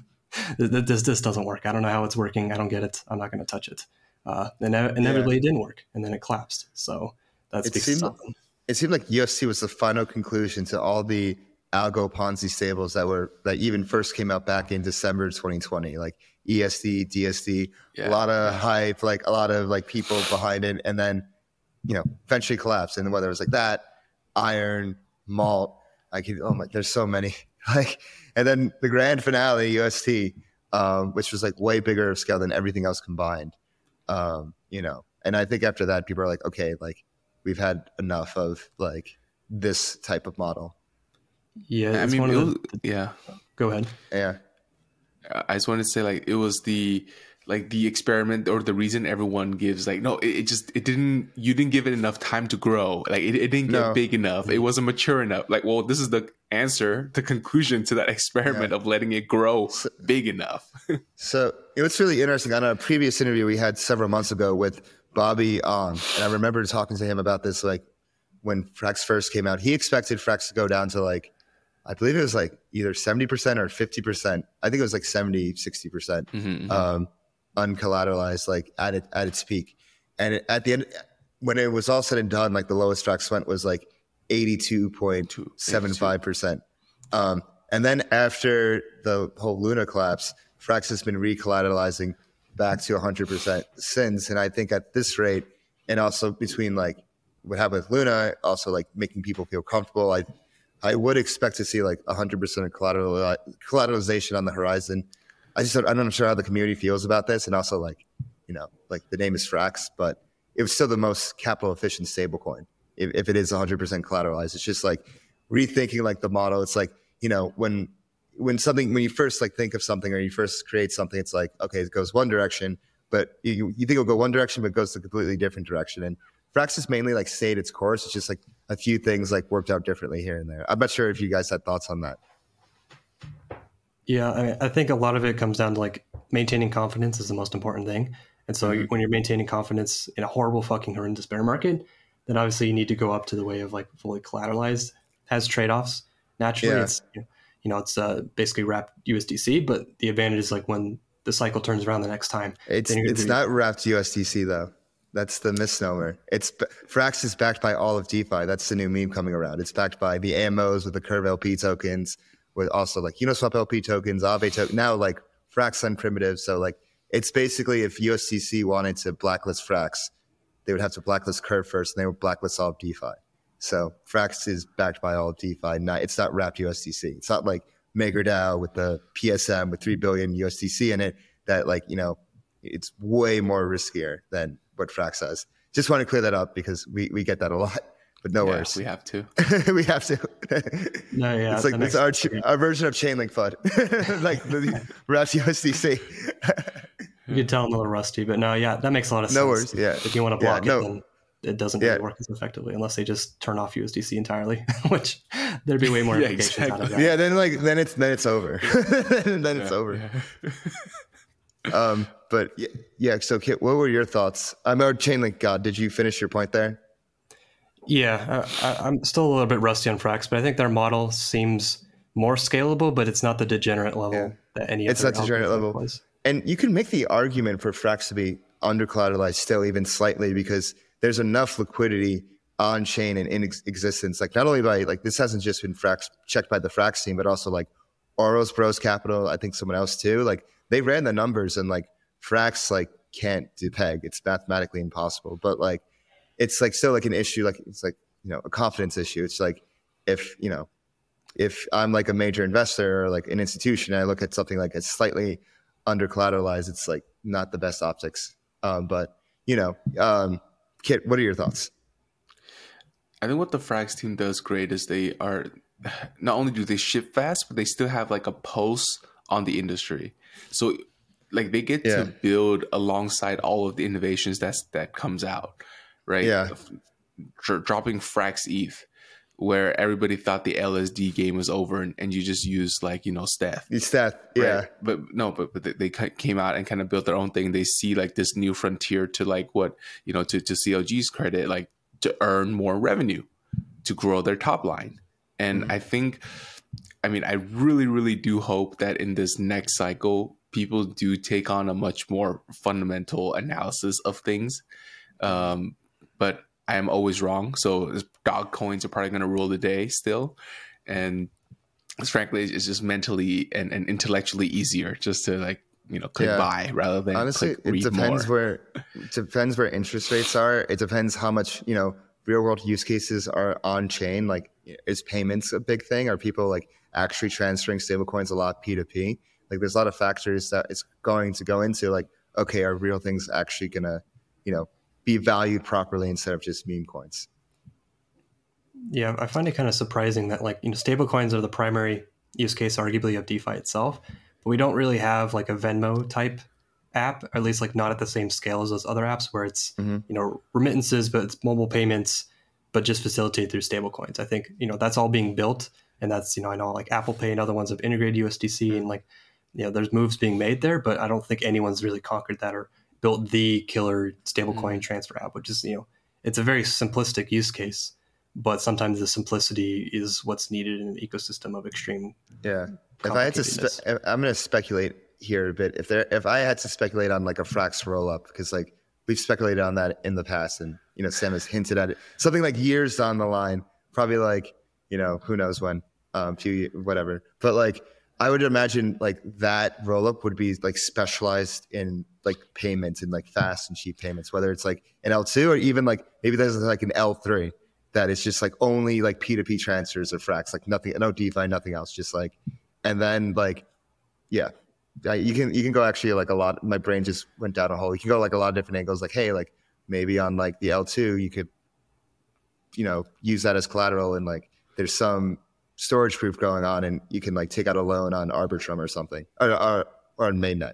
This this doesn't work. I don't know how it's working. I don't get it. I'm not going to touch it uh, and inevitably yeah. it didn't work, and then it collapsed. So that's speaks seemed, something. It seemed like UST was the final conclusion to all the algo Ponzi stables that were that even first came out back in December 2020, like ESD, DSD, yeah. a lot of hype, like a lot of like people behind it, and then you know eventually collapsed. And whether it was like that, iron, malt, I could oh my, there's so many like, and then the grand finale UST, um, which was like way bigger scale than everything else combined. Um, you know, and I think after that, people are like, okay, like we've had enough of like this type of model. Yeah, I mean, was, yeah. Go ahead. Yeah, I just wanted to say like it was the like the experiment or the reason everyone gives like no it, it, just it didn't you didn't give it enough time to grow like it, it didn't get no. big enough it wasn't mature enough like well this is the answer the conclusion to that experiment yeah. of letting it grow so, big enough so it was really interesting on a previous interview we had several months ago with bobby on and i remember talking to him about this like when frax first came out he expected frax to go down to like I believe it was like either 70% or 50%. I think it was like 70, 60%. percent mm-hmm, mm-hmm. Um, uncollateralized, like at it, at its peak. And it, at the end, when it was all said and done, like the lowest Frax went was like 82.75%. Um, and then after the whole Luna collapse, Frax has been recollateralizing back to 100% since. And I think at this rate, and also between like what happened with Luna, also like making people feel comfortable, I I would expect to see like 100% of collateral, collateralization on the horizon I just I'm not sure how the community feels about this, and also like you know like the name is Frax, but it was still the most capital efficient stablecoin if, if it is 100% collateralized. It's just like rethinking like the model. It's like you know when when something when you first like think of something or you first create something, it's like okay, it goes one direction. but you, you think it'll go one direction, but it goes a completely different direction. And Frax mainly like stayed its course. It's just like a few things like worked out differently here and there. I'm not sure if you guys had thoughts on that. Yeah, I mean, I think a lot of it comes down to like maintaining confidence is the most important thing. And so mm-hmm. when you're maintaining confidence in a horrible fucking horrendous bear market, then obviously you need to go up to the way of like fully collateralized has trade-offs. Naturally, yeah. it's you know it's uh, basically wrapped USDC, but the advantage is like when the cycle turns around the next time. It's it's be- not wrapped USDC though. That's the misnomer. It's Frax is backed by all of DeFi. That's the new meme coming around. It's backed by the AMOs with the Curve LP tokens, with also like Uniswap LP tokens, Aave token. Now like Frax on primitive. So like it's basically if USDC wanted to blacklist Frax, they would have to blacklist Curve first, and they would blacklist all of DeFi. So Frax is backed by all of DeFi. Not it's not wrapped USDC. It's not like MakerDAO with the PSM with three billion USDC in it. That like you know, it's way more riskier than what Frax has. Just want to clear that up because we, we get that a lot. But no yeah, worries. We have to. we have to. no, yeah. It's like it's our, our version of Chainlink FUD, like the Wraps USDC. You can tell I'm a little rusty, but no, yeah, that makes a lot of sense. No worries. Yeah. If you want to block yeah, no. it, then it doesn't really yeah. work as effectively unless they just turn off USDC entirely, which there'd be way more yeah, exactly. Out of that. Yeah, then like then it's then it's over. then yeah, it's over. um, but yeah, yeah, so Kiet, what were your thoughts? I'm a Chainlink God. Did you finish your point there? Yeah, I, am still a little bit rusty on Frax, but I think their model seems more scalable, but it's not the degenerate level yeah. that any. It's not degenerate level. Was. And you can make the argument for Frax to be under collateralized still, even slightly, because there's enough liquidity on chain and in ex- existence. Like not only by like this hasn't just been Frax checked by the Frax team, but also like Oros Bros Capital. I think someone else too. Like they ran the numbers and like Frax like can't do peg. It's mathematically impossible. But like it's like still like an issue. Like it's like you know a confidence issue. It's like if you know if I'm like a major investor or like an institution, I look at something like it's slightly under collateralized. It's like not the best optics. Um, but you know, um, Kiet, what are your thoughts? I think what the Frax team does great is they are not only do they ship fast, but they still have like a pulse on the industry. So like they get yeah. to build alongside all of the innovations that's that comes out, right? Yeah. dropping Frax ETH, where everybody thought the LSD game was over, and, and you just use like you know stETH. stETH, yeah. Right? But no, but but they, they came out and kind of built their own thing. They see like this new frontier to like what you know to to CLG's credit, like to earn more revenue, to grow their top line, and mm-hmm. I think. I mean, I really, really do hope that in this next cycle, people do take on a much more fundamental analysis of things. Um, but I am always wrong. So dog coins are probably going to rule the day still. And frankly, it's just mentally and, and intellectually easier just to like, you know, click yeah. buy rather than honestly, it depends more. where it depends where interest rates are. It depends how much, you know, real world use cases are on chain. Like is payments a big thing? Are people like actually transferring stablecoins a lot P2P? Like there's a lot of factors that it's going to go into like, okay, are real things actually gonna, you know, be valued properly instead of just meme coins? Yeah, I find it kind of surprising that like, you know, stable coins are the primary use case arguably of DeFi itself, but we don't really have like a Venmo type app, or at least like not at the same scale as those other apps where it's, mm-hmm. you know, remittances, but it's mobile payments, but just facilitated through stable coins. I think, you know, that's all being built. And that's, you know, I know like Apple Pay and other ones have integrated USDC and like you know, there's moves being made there, but I don't think anyone's really conquered that or built the killer stablecoin mm-hmm. transfer app, which is, you know, it's a very simplistic use case, but sometimes the simplicity is what's needed in an ecosystem of extreme. Yeah. If I had to, spe- I'm going to speculate here a bit. If there, if I had to speculate on like a Frax roll up, because like we've speculated on that in the past, and you know Sam has hinted at it, something like years down the line, probably like you know who knows when, um, few whatever. But like I would imagine like that roll up would be like specialized in like payments and like fast and cheap payments, whether it's like an L2 or even like maybe there's like an L3 that is just like only like P2P transfers or Frax, like nothing, no DeFi, nothing else. Just like, and then like, yeah, you can, you can go actually like a lot. My brain just went down a hole. You can go like a lot of different angles. Like, hey, like maybe on like the L2, you could, you know, use that as collateral and like there's some storage proof going on, and you can like take out a loan on Arbitrum or something, or or, or on mainnet.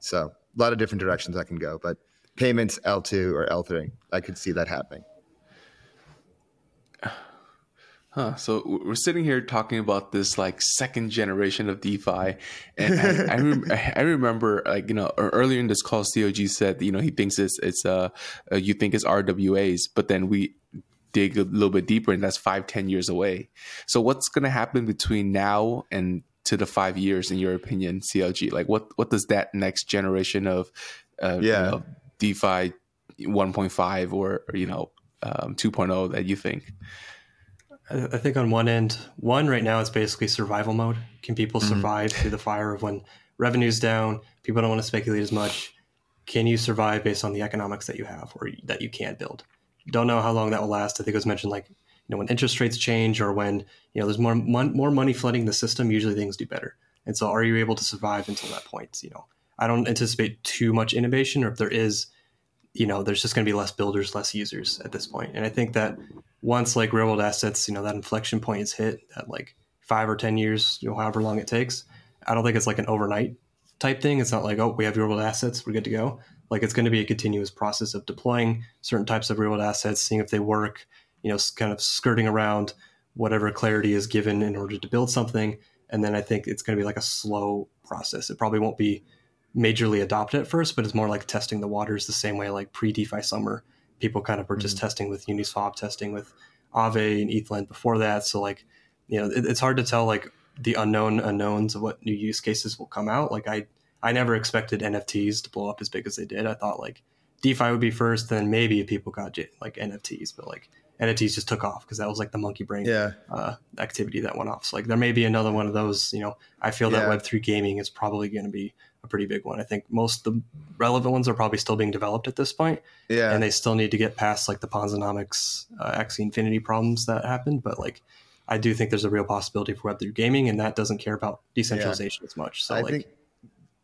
So a lot of different directions I can go. But payments L2 or L3, I could see that happening. Huh. So we're sitting here talking about this like second generation of DeFi, and I, I, rem- I, remember like you know earlier in this call, COG said you know he thinks it's it's uh, uh you think it's RWAs, but then we dig a little bit deeper, and that's five ten years away. So what's going to happen between now and to the five years, in your opinion, CLG? Like what what does that next generation of uh, yeah. You know, DeFi 1.5 or, or you know um, 2.0 that you think? I think on one end, one right now it's basically survival mode. Can people mm-hmm. survive mm-hmm. through the fire of when revenue's down? People don't want to speculate as much. Can you survive based on the economics that you have or that you can't build? Don't know how long that will last. I think it was mentioned like you know when interest rates change or when you know there's more mon- more money flooding the system. Usually things do better. And so, are you able to survive until that point? You know, I don't anticipate too much innovation, or if there is, you know, there's just going to be less builders, less users at this point. And I think that once like real world assets, you know, that inflection point is hit at like five or 10 years, you know, however long it takes, I don't think it's like an overnight type thing. It's not like, oh, we have real world assets, we're good to go. Like it's going to be a continuous process of deploying certain types of real world assets, seeing if they work, you know, kind of skirting around whatever clarity is given in order to build something. And then I think it's going to be like a slow process. It probably won't be majorly adopted at first, but it's more like testing the waters the same way like pre DeFi summer people kind of were just mm-hmm. testing with Uniswap, testing with Aave and ETHLand before that. So like, you know, it, it's hard to tell like the unknown unknowns of what new use cases will come out. Like I, I never expected NFTs to blow up as big as they did. I thought like DeFi would be first, then maybe people got like NFTs, but like NFTs just took off because that was like the monkey brain yeah. uh, activity that went off. So like there may be another one of those. You know, I feel yeah. that Web three gaming is probably going to be a pretty big one. I think most of the relevant ones are probably still being developed at this point. Yeah. And they still need to get past like the Ponzonomics, uh, Axie Infinity problems that happened. But like, I do think there's a real possibility for Web3 gaming, and that doesn't care about decentralization yeah. as much. So, I like, think,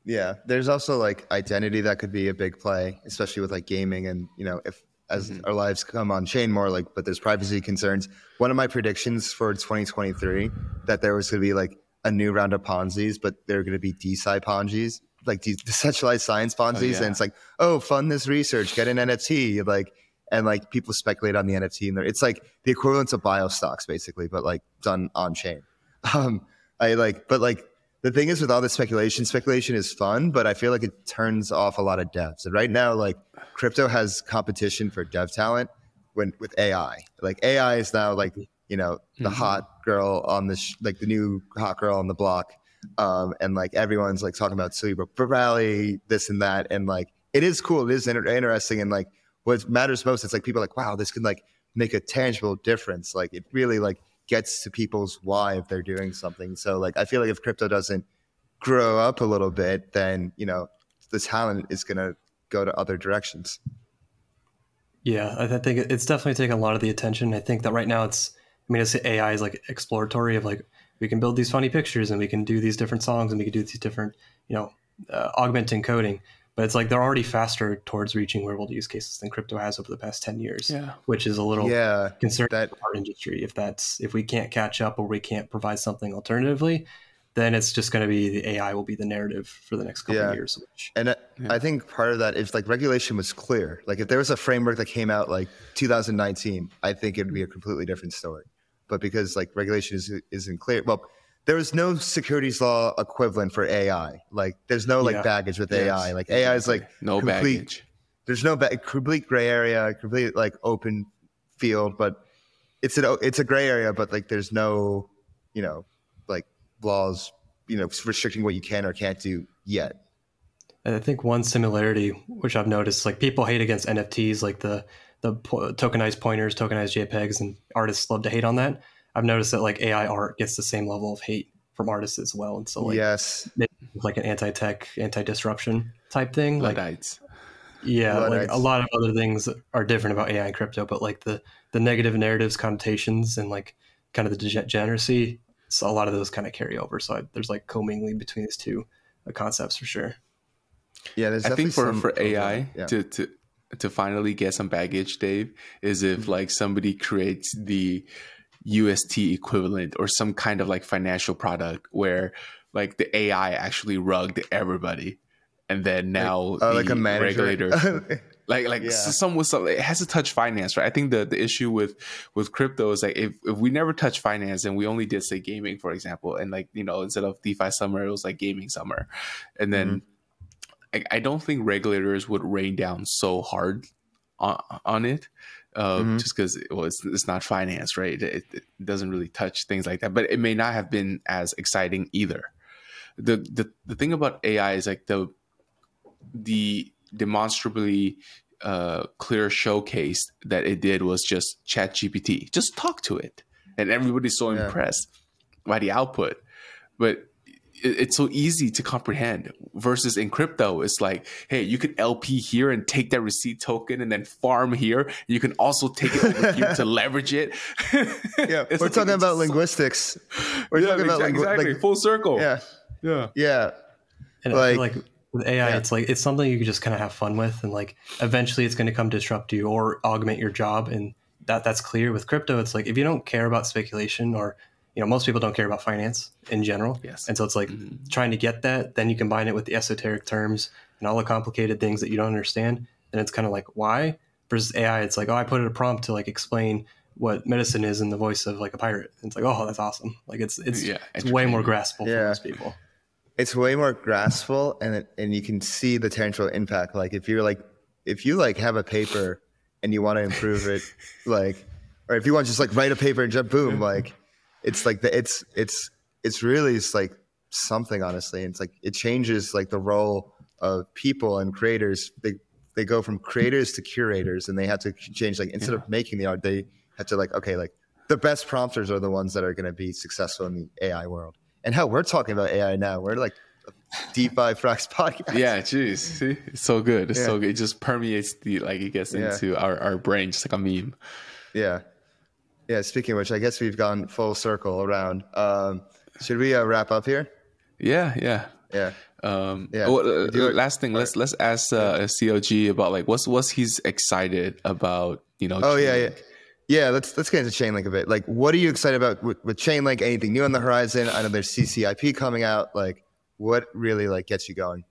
yeah, there's also like identity that could be a big play, especially with like gaming. And, you know, if as mm-hmm. our lives come on chain more, like, but there's privacy concerns. One of my predictions for 2023 that there was going to be like a new round of Ponzi's, but they're going to be DeSci Ponzi's like these decentralized science Ponzi's, oh, yeah. and it's like, oh, fund this research, get an NFT, like, and like people speculate on the NFT, and it's like the equivalent of bio stocks, basically, but like done on chain. Um, I like, but like the thing is with all this speculation, speculation is fun, but I feel like it turns off a lot of devs. And right now, like crypto has competition for dev talent when with AI. Like AI is now like you know the mm-hmm. hot girl on the sh- like the new hot girl on the block um, and like everyone's like talking about cerebral rally, this and that, and like it is cool, it is inter- interesting, and like what matters most, it's like people like, wow, this can like make a tangible difference. Like it really like gets to people's why if they're doing something. So like I feel like if crypto doesn't grow up a little bit, then you know the talent is gonna go to other directions. Yeah, I think it's definitely taken a lot of the attention. I think that right now it's, I mean, it's AI is like exploratory of like we can build these funny pictures and we can do these different songs and we can do these different, you know, uh, augmenting coding. But it's like they're already faster towards reaching real world use cases than crypto has over the past ten years. Yeah. which is a little yeah concerning that, for our industry. If that's if we can't catch up or we can't provide something alternatively, then it's just going to be the AI will be the narrative for the next couple yeah. of years. Which, and I, yeah. I think part of that is like regulation was clear. Like if there was a framework that came out like 2019, I think it would be a completely different story but because like regulation is isn't clear. Well, there is no securities law equivalent for AI. Like there's no like yeah. baggage with yes. AI. Like AI is like no complete, baggage. There's no ba- complete gray area, complete like open field, but it's a it's a gray area, but like there's no you know like laws you know restricting what you can or can't do yet. And I think one similarity which I've noticed, like people hate against NFTs, like the the po- tokenized pointers, tokenized JPEGs, and artists love to hate on that. I've noticed that like AI art gets the same level of hate from artists as well, and so like yes, like an anti-tech, anti-disruption type thing. Luddites. Like, yeah, Luddites. like a lot of other things are different about AI and crypto, but like the the negative narratives, connotations, and like kind of the degeneracy, so a lot of those kind of carry over. So I, there's like commingling between these two uh, concepts for sure. Yeah, there's I think for some, for AI yeah. to to to finally get some baggage, Dave, is if mm-hmm. like somebody creates the UST equivalent or some kind of like financial product where like the AI actually rugged everybody and then now like, uh, the like a manager. regulator like like Yeah. some with some it has to touch finance right i think the the issue with with crypto is like if, if we never touch finance and we only did say gaming for example and like you know instead of defi summer it was like gaming summer and then Mm-hmm. I, I don't think regulators would rain down so hard on, on it uh, Mhm. just because well, it's, it's not finance right? It, it doesn't really touch things like that but it may not have been as exciting either. The the, the thing about ai is like the the demonstrably uh, clear showcase that it did was just ChatGPT just talk to it. And everybody's so Yeah. impressed by the output. But it's so easy to comprehend versus in crypto it's like hey you can lp here and take that receipt token and then farm here you can also take it over here to leverage it yeah, It's we're like- talking it's about so- linguistics. We're yeah, talking about exactly, lingu- exactly. like, full circle yeah, yeah yeah, And I Like- feel like with AI, yeah. it's like it's something you can just kind of have fun with, and like eventually it's going to come disrupt you or augment your job, and that that's clear. With crypto, it's like if you don't care about speculation, or you know, most people don't care about finance in general, Yes. and so it's like Mhm. trying to get that, then you combine it with the esoteric terms and all the complicated things that you don't understand, and it's kind of like why versus AI, it's like oh, I put in a prompt to like explain what medicine is in the voice of like a pirate. And it's like oh, that's awesome. Like it's it's Yeah, it's way more entertaining. graspable for most people. it's way more graspful, and it, and you can see the tangible impact. Like if you're like if you like have a paper and you want to improve it, like, or if you want to just like write a paper and jump boom, like, it's like the it's it's it's really it's like something honestly. It's like it changes like the role of people and creators. They they go from creators to curators, and they have to change. Like instead of making the art, they have to like okay, like the best prompters are the ones that are going to be successful in the AI world. And hell, we're talking about AI now. We're like DeFi Frax podcast. Yeah, jeez. See, it's so good. It's Yeah. so good. It just permeates the like it gets Yeah. into our, our brain just like a meme. Yeah. Yeah. Speaking of which, I guess we've gone full circle around. Um, should we uh, wrap up here? Yeah, yeah. Yeah. Um, Yeah. well, uh, last thing, let's let's ask uh, COG about like what's what's he's excited about. You know. Oh yeah, yeah. Yeah, let's let's get into Chainlink a bit. Like, what are you excited about with, with Chainlink? Anything new on the horizon? I know there's CCIP coming out. Like, what really like gets you going?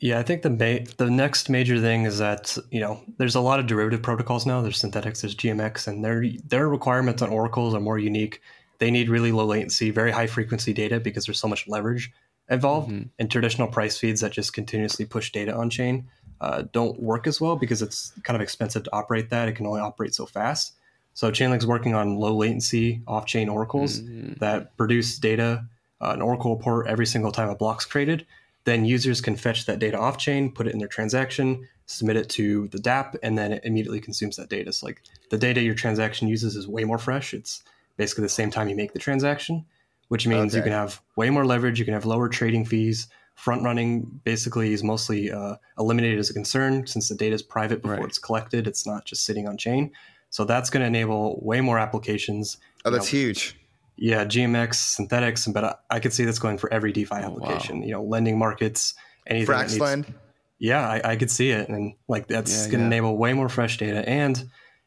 Yeah, I think the ma- the next major thing is that you know there's a lot of derivative protocols now. There's Synthetix, there's GMX, and their their requirements on oracles are more unique. They need really low latency, very high frequency data because there's so much leverage involved. Mhm. And traditional price feeds that just continuously push data on chain uh, don't work as well because it's kind of expensive to operate that. It can only operate so fast. So Chainlink's working on low latency off chain oracles Mhm. that produce data, uh, an Oracle report every single time a block's created. Then users can fetch that data off chain, put it in their transaction, submit it to the DApp, and then it immediately consumes that data. So like the data your transaction uses is way more fresh. It's basically the same time you make the transaction, which means you can have way more leverage. You can have lower trading fees. Front running basically is mostly uh, eliminated as a concern since the data is private before Right. it's collected. It's not just sitting on chain. So that's going to enable way more applications. Oh, that's know, huge. Yeah, GMX, Synthetix, but I, I could see this going for every DeFi Oh, wow. application. You know, lending markets, anything. that needs- Fraxlend. yeah, I, I could see it, and like that's Yeah, going to yeah. enable way more fresh data. And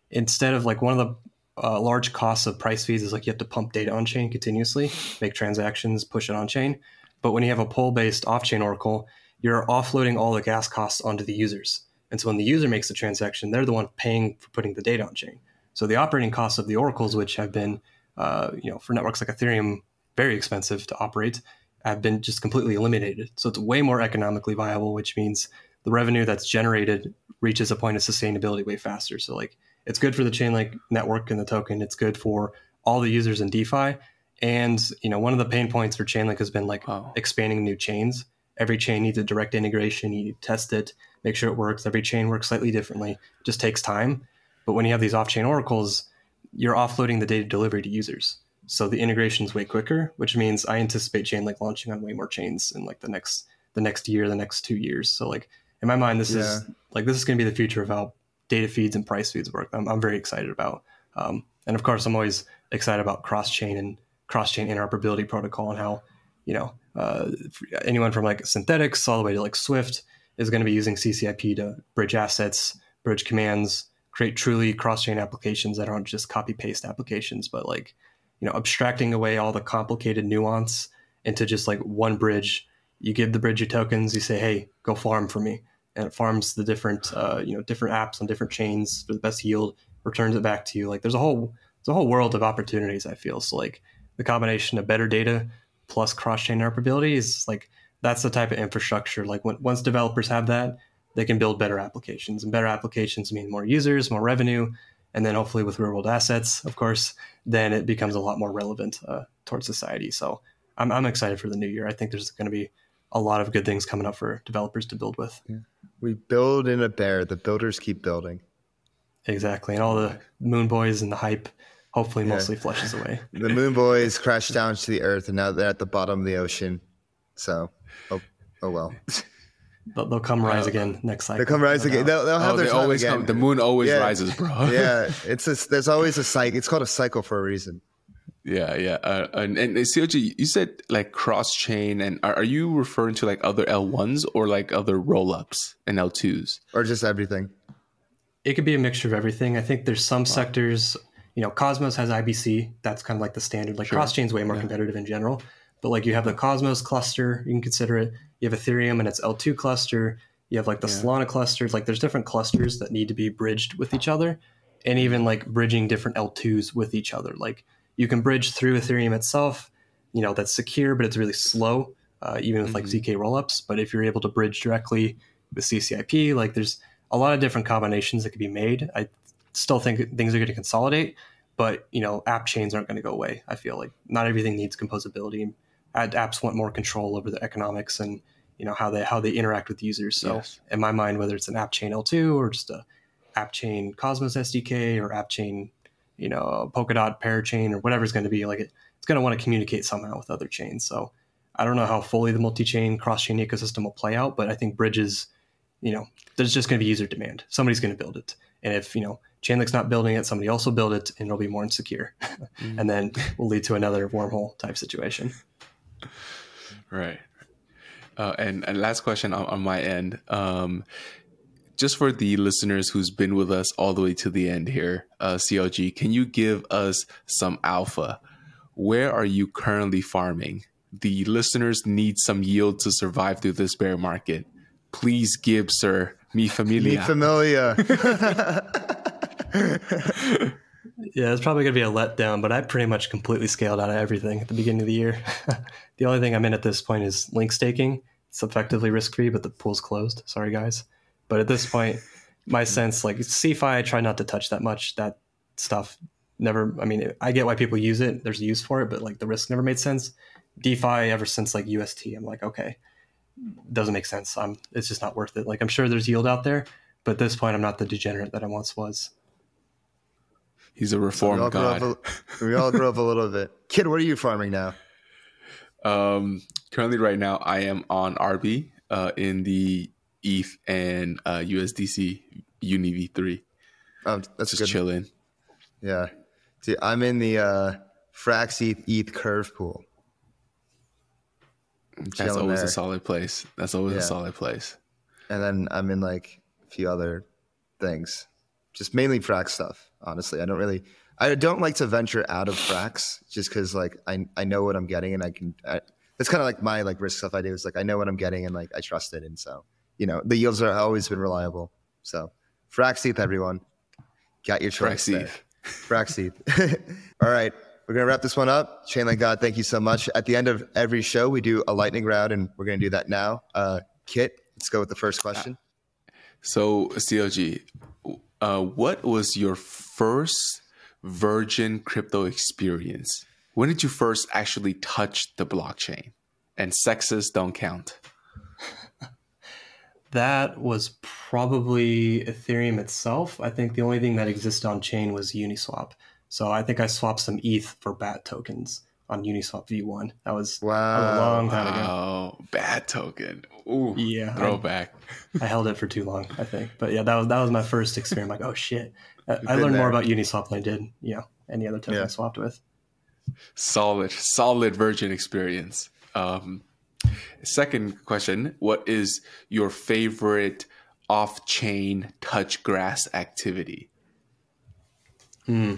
instead of like one of the uh, large costs of price feeds is like you have to pump data on chain continuously, make transactions, push it on chain. But when you have a pull based off chain oracle, you're offloading all the gas costs onto the users. And so when the user makes the transaction, they're the one paying for putting the data on chain. So the operating costs of the oracles, which have been, uh, you know, for networks like Ethereum, very expensive to operate, have been just completely eliminated. So it's way more economically viable, which means the revenue that's generated reaches a point of sustainability way faster. So like it's good for the Chainlink network and the token. It's good for all the users in DeFi. And you know, one of the pain points for Chainlink has been like Wow. expanding new chains. Every chain needs a direct integration. You need to test it, make sure it works. Every chain works slightly differently. It just takes time. But when you have these off-chain oracles, you're offloading the data delivery to users. So the integration is way quicker, which means I anticipate Chainlink launching on way more chains in like the next the next year, the next two years. So like in my mind, this is like this is going to be the future of how data feeds and price feeds work. I'm, I'm very excited about. Um, and of course, I'm always excited about cross chain and cross chain interoperability protocol and how you know uh, anyone from like Synthetix all the way to like Swift is going to be using CCIP to bridge assets, bridge commands, create truly cross chain applications that aren't just copy paste applications, but like you know abstracting away all the complicated nuance into just like one bridge you give the bridge your tokens, you say, hey, go farm for me. And it farms the different, uh, you know, different apps on different chains for the best yield, returns it back to you. Like there's a whole, there's a whole world of opportunities. I feel so like the combination of better data plus cross-chain interoperability is like that's the type of infrastructure. Like when, once developers have that, they can build better applications, and better applications mean more users, more revenue, and then hopefully with real world assets, of course, then it becomes a lot more relevant uh, towards society. So I'm, I'm excited for the new year. I think there's going to be a lot of good things coming up for developers to build with. Yeah. We build in a bear. The builders keep building. Exactly, and all the moon boys and the hype hopefully yeah. mostly flushes away. The moon boys crashed down to the earth, and now they're at the bottom of the ocean. So, oh, oh well. They'll, they'll come rise uh, again next cycle. They'll come rise again. They'll, they'll have oh, their time always again. Come, the moon always yeah. rises, bro. yeah, it's a, there's always a cycle. It's called a cycle for a reason. Yeah, yeah. Uh, and, and COG, you said like cross chain, and are, are, you referring to like other L1s or like other roll ups and L2s? Or just everything? It could be a mixture of everything. I think there's some wow. sectors, you know, Cosmos has IBC. That's kind of like the standard. Like sure. cross chain's way more yeah. competitive in general. But like you have the Cosmos cluster, you can consider it. You have Ethereum and its L2 cluster. You have like the yeah. Solana clusters. Like there's different clusters that need to be bridged with each other, and even like bridging different L2s with each other. Like you can bridge through Ethereum itself, you know, that's secure, but it's really slow, uh, even with mm-hmm. like ZK rollups. But if you're able to bridge directly with CCIP, like there's a lot of different combinations that could be made. I still think things are going to consolidate, but you know, app chains aren't going to go away. I feel like not everything needs composability. Apps want more control over the economics and you know how they how they interact with users. So yes. in my mind, whether it's an app chain L2 or just a app chain Cosmos SDK or app chain you know, Polkadot parachain or whatever it's going to be, like it, it's going to want to communicate somehow with other chains. So I don't know how fully the multi-chain cross-chain ecosystem will play out, but I think bridges, you know, there's just going to be user demand. Somebody's going to build it, and if you know Chainlink's not building it, somebody else will build it, and it'll be more insecure, mm. and then we'll lead to another wormhole type situation. Right. Uh, and, and last question on, on my end. Um, just for the listeners who's been with us all the way to the end here, uh, CLG, can you give us some alpha? Where are you currently farming? The listeners need some yield to survive through this bear market. Please give, sir, mi familia. Mi familia. yeah, it's probably going to be a letdown, but I pretty much completely scaled out of everything at the beginning of the year. the only thing I'm in at this point is link staking. It's effectively risk free, but the pool's closed. Sorry, guys. But at this point, my sense, like CeFi, I try not to touch that much. That stuff never, I mean, I get why people use it. There's a use for it, but like the risk never made sense. DeFi ever since like UST, I'm like, okay, doesn't make sense. I'm, it's just not worth it. Like I'm sure there's yield out there, but at this point, I'm not the degenerate that I once was. He's a reformed so god. A, we all grew up a little bit. Kiet, what are you farming now? Um, currently, right now, I am on Arb uh, in the ETH and uh, USDC Uni V3. Oh, that's just good. chilling. Yeah, I'm in the uh, Frax ETH, ETH curve pool. That's always there. a solid place. That's always yeah. a solid place. And then I'm in like a few other things, just mainly Frax stuff. Honestly, I don't really, I don't like to venture out of Frax just because like I I know what I'm getting and I can. I, that's kind of like my like risk stuff I do. Is like I know what I'm getting and like I trust it, and so you know, the yields are always been reliable. So frxETH, everyone. Got your choice. frxETH. All right. We're going to wrap this one up. Chainlink God, thank you so much. At the end of every show, we do a lightning round, and we're going to do that now. Uh, Kiet, let's go with the first question. So, CLG, uh, what was your first virgin crypto experience? When did you first actually touch the blockchain? And CEXes don't count that was probably Ethereum itself. I think the only thing that existed on chain was Uniswap. So I think I swapped some ETH for BAT tokens on Uniswap V1. That was, wow. a long time ago. Oh, BAT token. Ooh, yeah, throwback. I, I, held it for too long, I think. But yeah, that was that was my first experience. like, oh shit, I, I learned there. more about Uniswap than I did, you know, any other token yeah. I swapped with. Solid, solid Virgin experience. Um, Second question What is your favorite off chain touch grass activity? Hmm.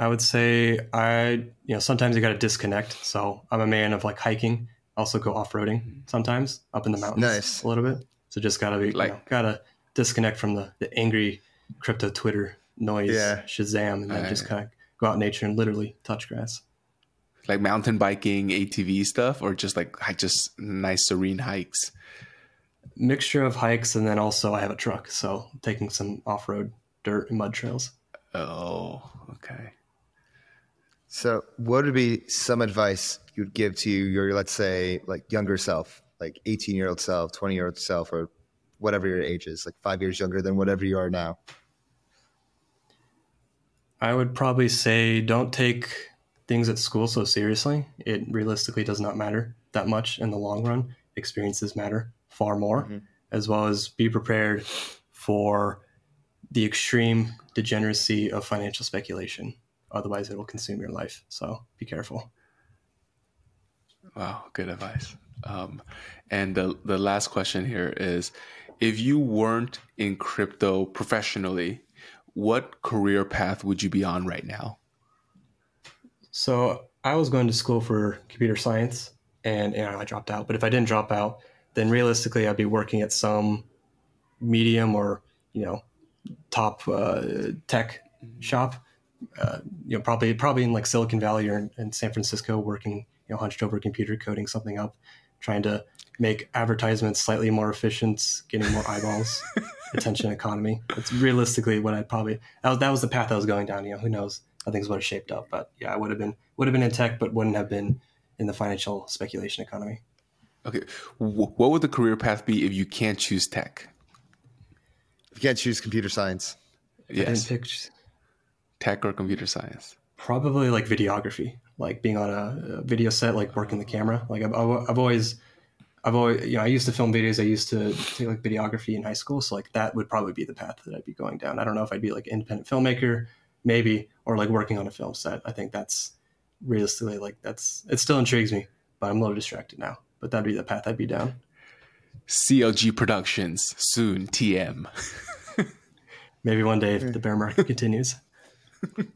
I would say I, you know, sometimes you got to disconnect. So I'm a man of like hiking Also go off roading sometimes up in the mountains. Nice. A little bit. So just gotta be Like- you know, gotta disconnect from the, the angry crypto Twitter noise, Yeah. Shazam, and then just kind of go out in nature and literally touch grass. Like mountain biking, ATV stuff, or just like just nice serene hikes. Mixture of hikes and then also I have a truck, so taking some off road dirt and mud trails. Oh, okay. So, what would be some advice you'd give to your, let's say, like younger self, like 18 year old self, 20 year old self, or whatever your age is, like five years younger than whatever you are now? I would probably say don't take things at school so seriously. It realistically does not matter that much in the long run. Experiences matter far more, Mhm. as well as be prepared for the extreme degeneracy of financial speculation. Otherwise, it'll consume your life. So be careful. Wow, good advice. Um, and the the last question here is, if you weren't in crypto professionally, what career path would you be on right now? So I was going to school for computer science, and you know, I dropped out. But if I didn't drop out, then realistically, I'd be working at some medium or you know top uh, tech shop. Uh, you know, probably probably in like Silicon Valley or in, in San Francisco, working you know hunched over a computer, coding something up, trying to make advertisements slightly more efficient, getting more eyeballs, attention economy. It's realistically what I'd probably that was, that was the path I was going down. You know, who knows? I think is what it shaped up. But yeah, I would have been would have been in tech, but wouldn't have been in the financial speculation economy. Okay, what would the career path be if you can't choose tech? If you can't choose computer science, I didn't Yes, pick tech or computer science. probably like videography, like being on a, video set, like working the camera. Like I've, I've I've always, I've always, you know, I used to film videos. I used to take like videography in high school. So like that would probably be the path that I'd be going down. I don't know if I'd be like independent filmmaker, maybe, or like working on a film set. I think that's realistically like that's it still intrigues me, but I'm a little distracted now. But that'd be the path I'd be down. CLG Productions soon. TM. Maybe one day if the bear market continues.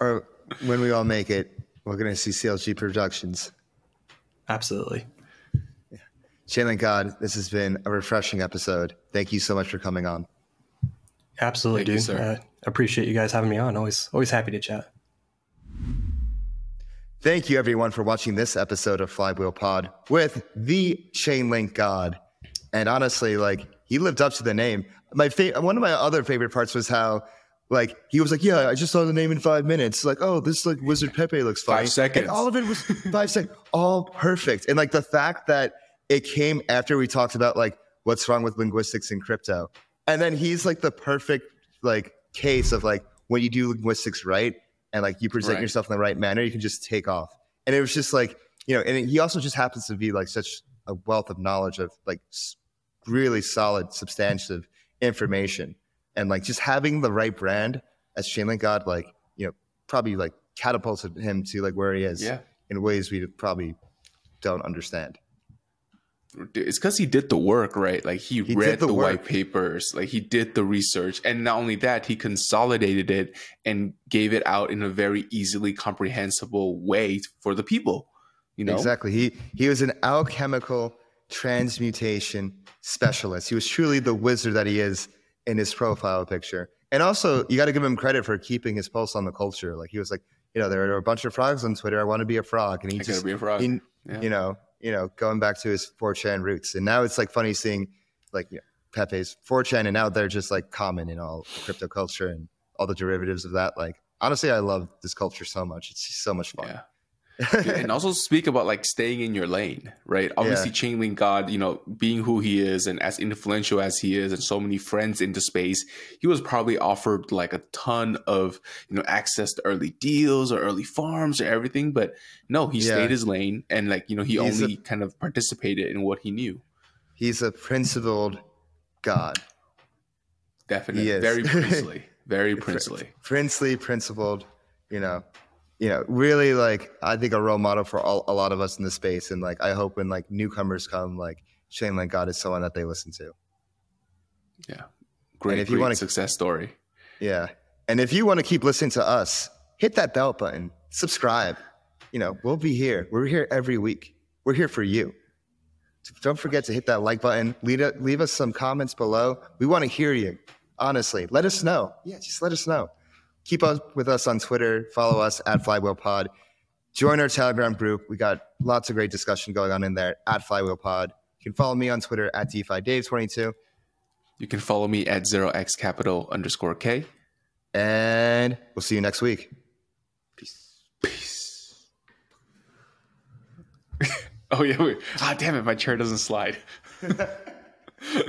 Or when we all make it, we're going to see CLG Productions. Absolutely. Chainlink God, this has been a refreshing episode. Thank you so much for coming on. Absolutely, Thank you, dude. sir. Uh, appreciate you guys having me on. Always, always happy to chat. Thank you, everyone, for watching this episode of Flywheel Pod with the Chainlink God. And honestly, like he lived up to the name. My fa- one of my other favorite parts was how, like, he was like, "Yeah, I just saw the name in five minutes." Like, oh, this like Wizard Pepe looks funny. Five seconds. And all of it was five seconds, all perfect. And like the fact that it came after we talked about like what's wrong with linguistics in crypto, and then he's like the perfect like case of like when you do linguistics right and like you present Right. yourself in the right manner, you can just take off. And it was just like, you know, and he also just happens to be like such a wealth of knowledge of like really solid, substantive information. And like just having the right brand as Chainlink God, like, you know, probably like catapulted him to like where he is Yeah. in ways we probably don't understand. it's because he did the work, right? Like he, He read the the, white papers, like he did the research, and not only that, he consolidated it and gave it out in a very easily comprehensible way for the people. You know, Exactly. He he was an alchemical transmutation specialist. He was truly the wizard that he is in his profile picture. And also, you got to give him credit for keeping his pulse on the culture. Like he was like, you know, there are a bunch of frogs on Twitter. I want to be a frog, and he I just, be a frog. he- Yeah. you know, you know, going back to his 4chan roots. And now it's like funny seeing like you know, Pepe's 4chan, and now they're just like common in all crypto culture and all the derivatives of that. Like honestly, I love this culture so much. It's just so much fun. Yeah. And also speak about like staying in your lane, right? Obviously, Chainlink God, you know, being who he is and as influential as he is, and so many friends into space, he was probably offered like a ton of you know access to early deals or early farms or everything. But no, he Yeah. stayed his lane, and like you know, he He's a- only kind of participated in what he knew. He's a principled god. Definitely, very princely, very princely. princely, principled, you know, you know, really like I think a role model for all, a lot of us in the space. And like I hope when like newcomers come, like Chainlink God is someone that they listen to. Yeah, great, if you great wanna- success story. Yeah. And if you want to keep listening to us, hit that bell button, subscribe. You know, we'll be here. We're here every week. We're here for you. Don't forget to hit that like button. Leave, leave us some comments below. We want to hear you. Honestly, let us know. Yeah, just let us know. Keep up with us on Twitter. Follow us at Flywheel Pod. Join our Telegram group. We got lots of great discussion going on in there at Flywheel Pod. You can follow me on Twitter at DeFiDave22. You can follow me at 0x kapital underscore K. And we'll see you next week. Peace. Peace. oh, yeah. Wait. Ah, damn it. My chair doesn't slide.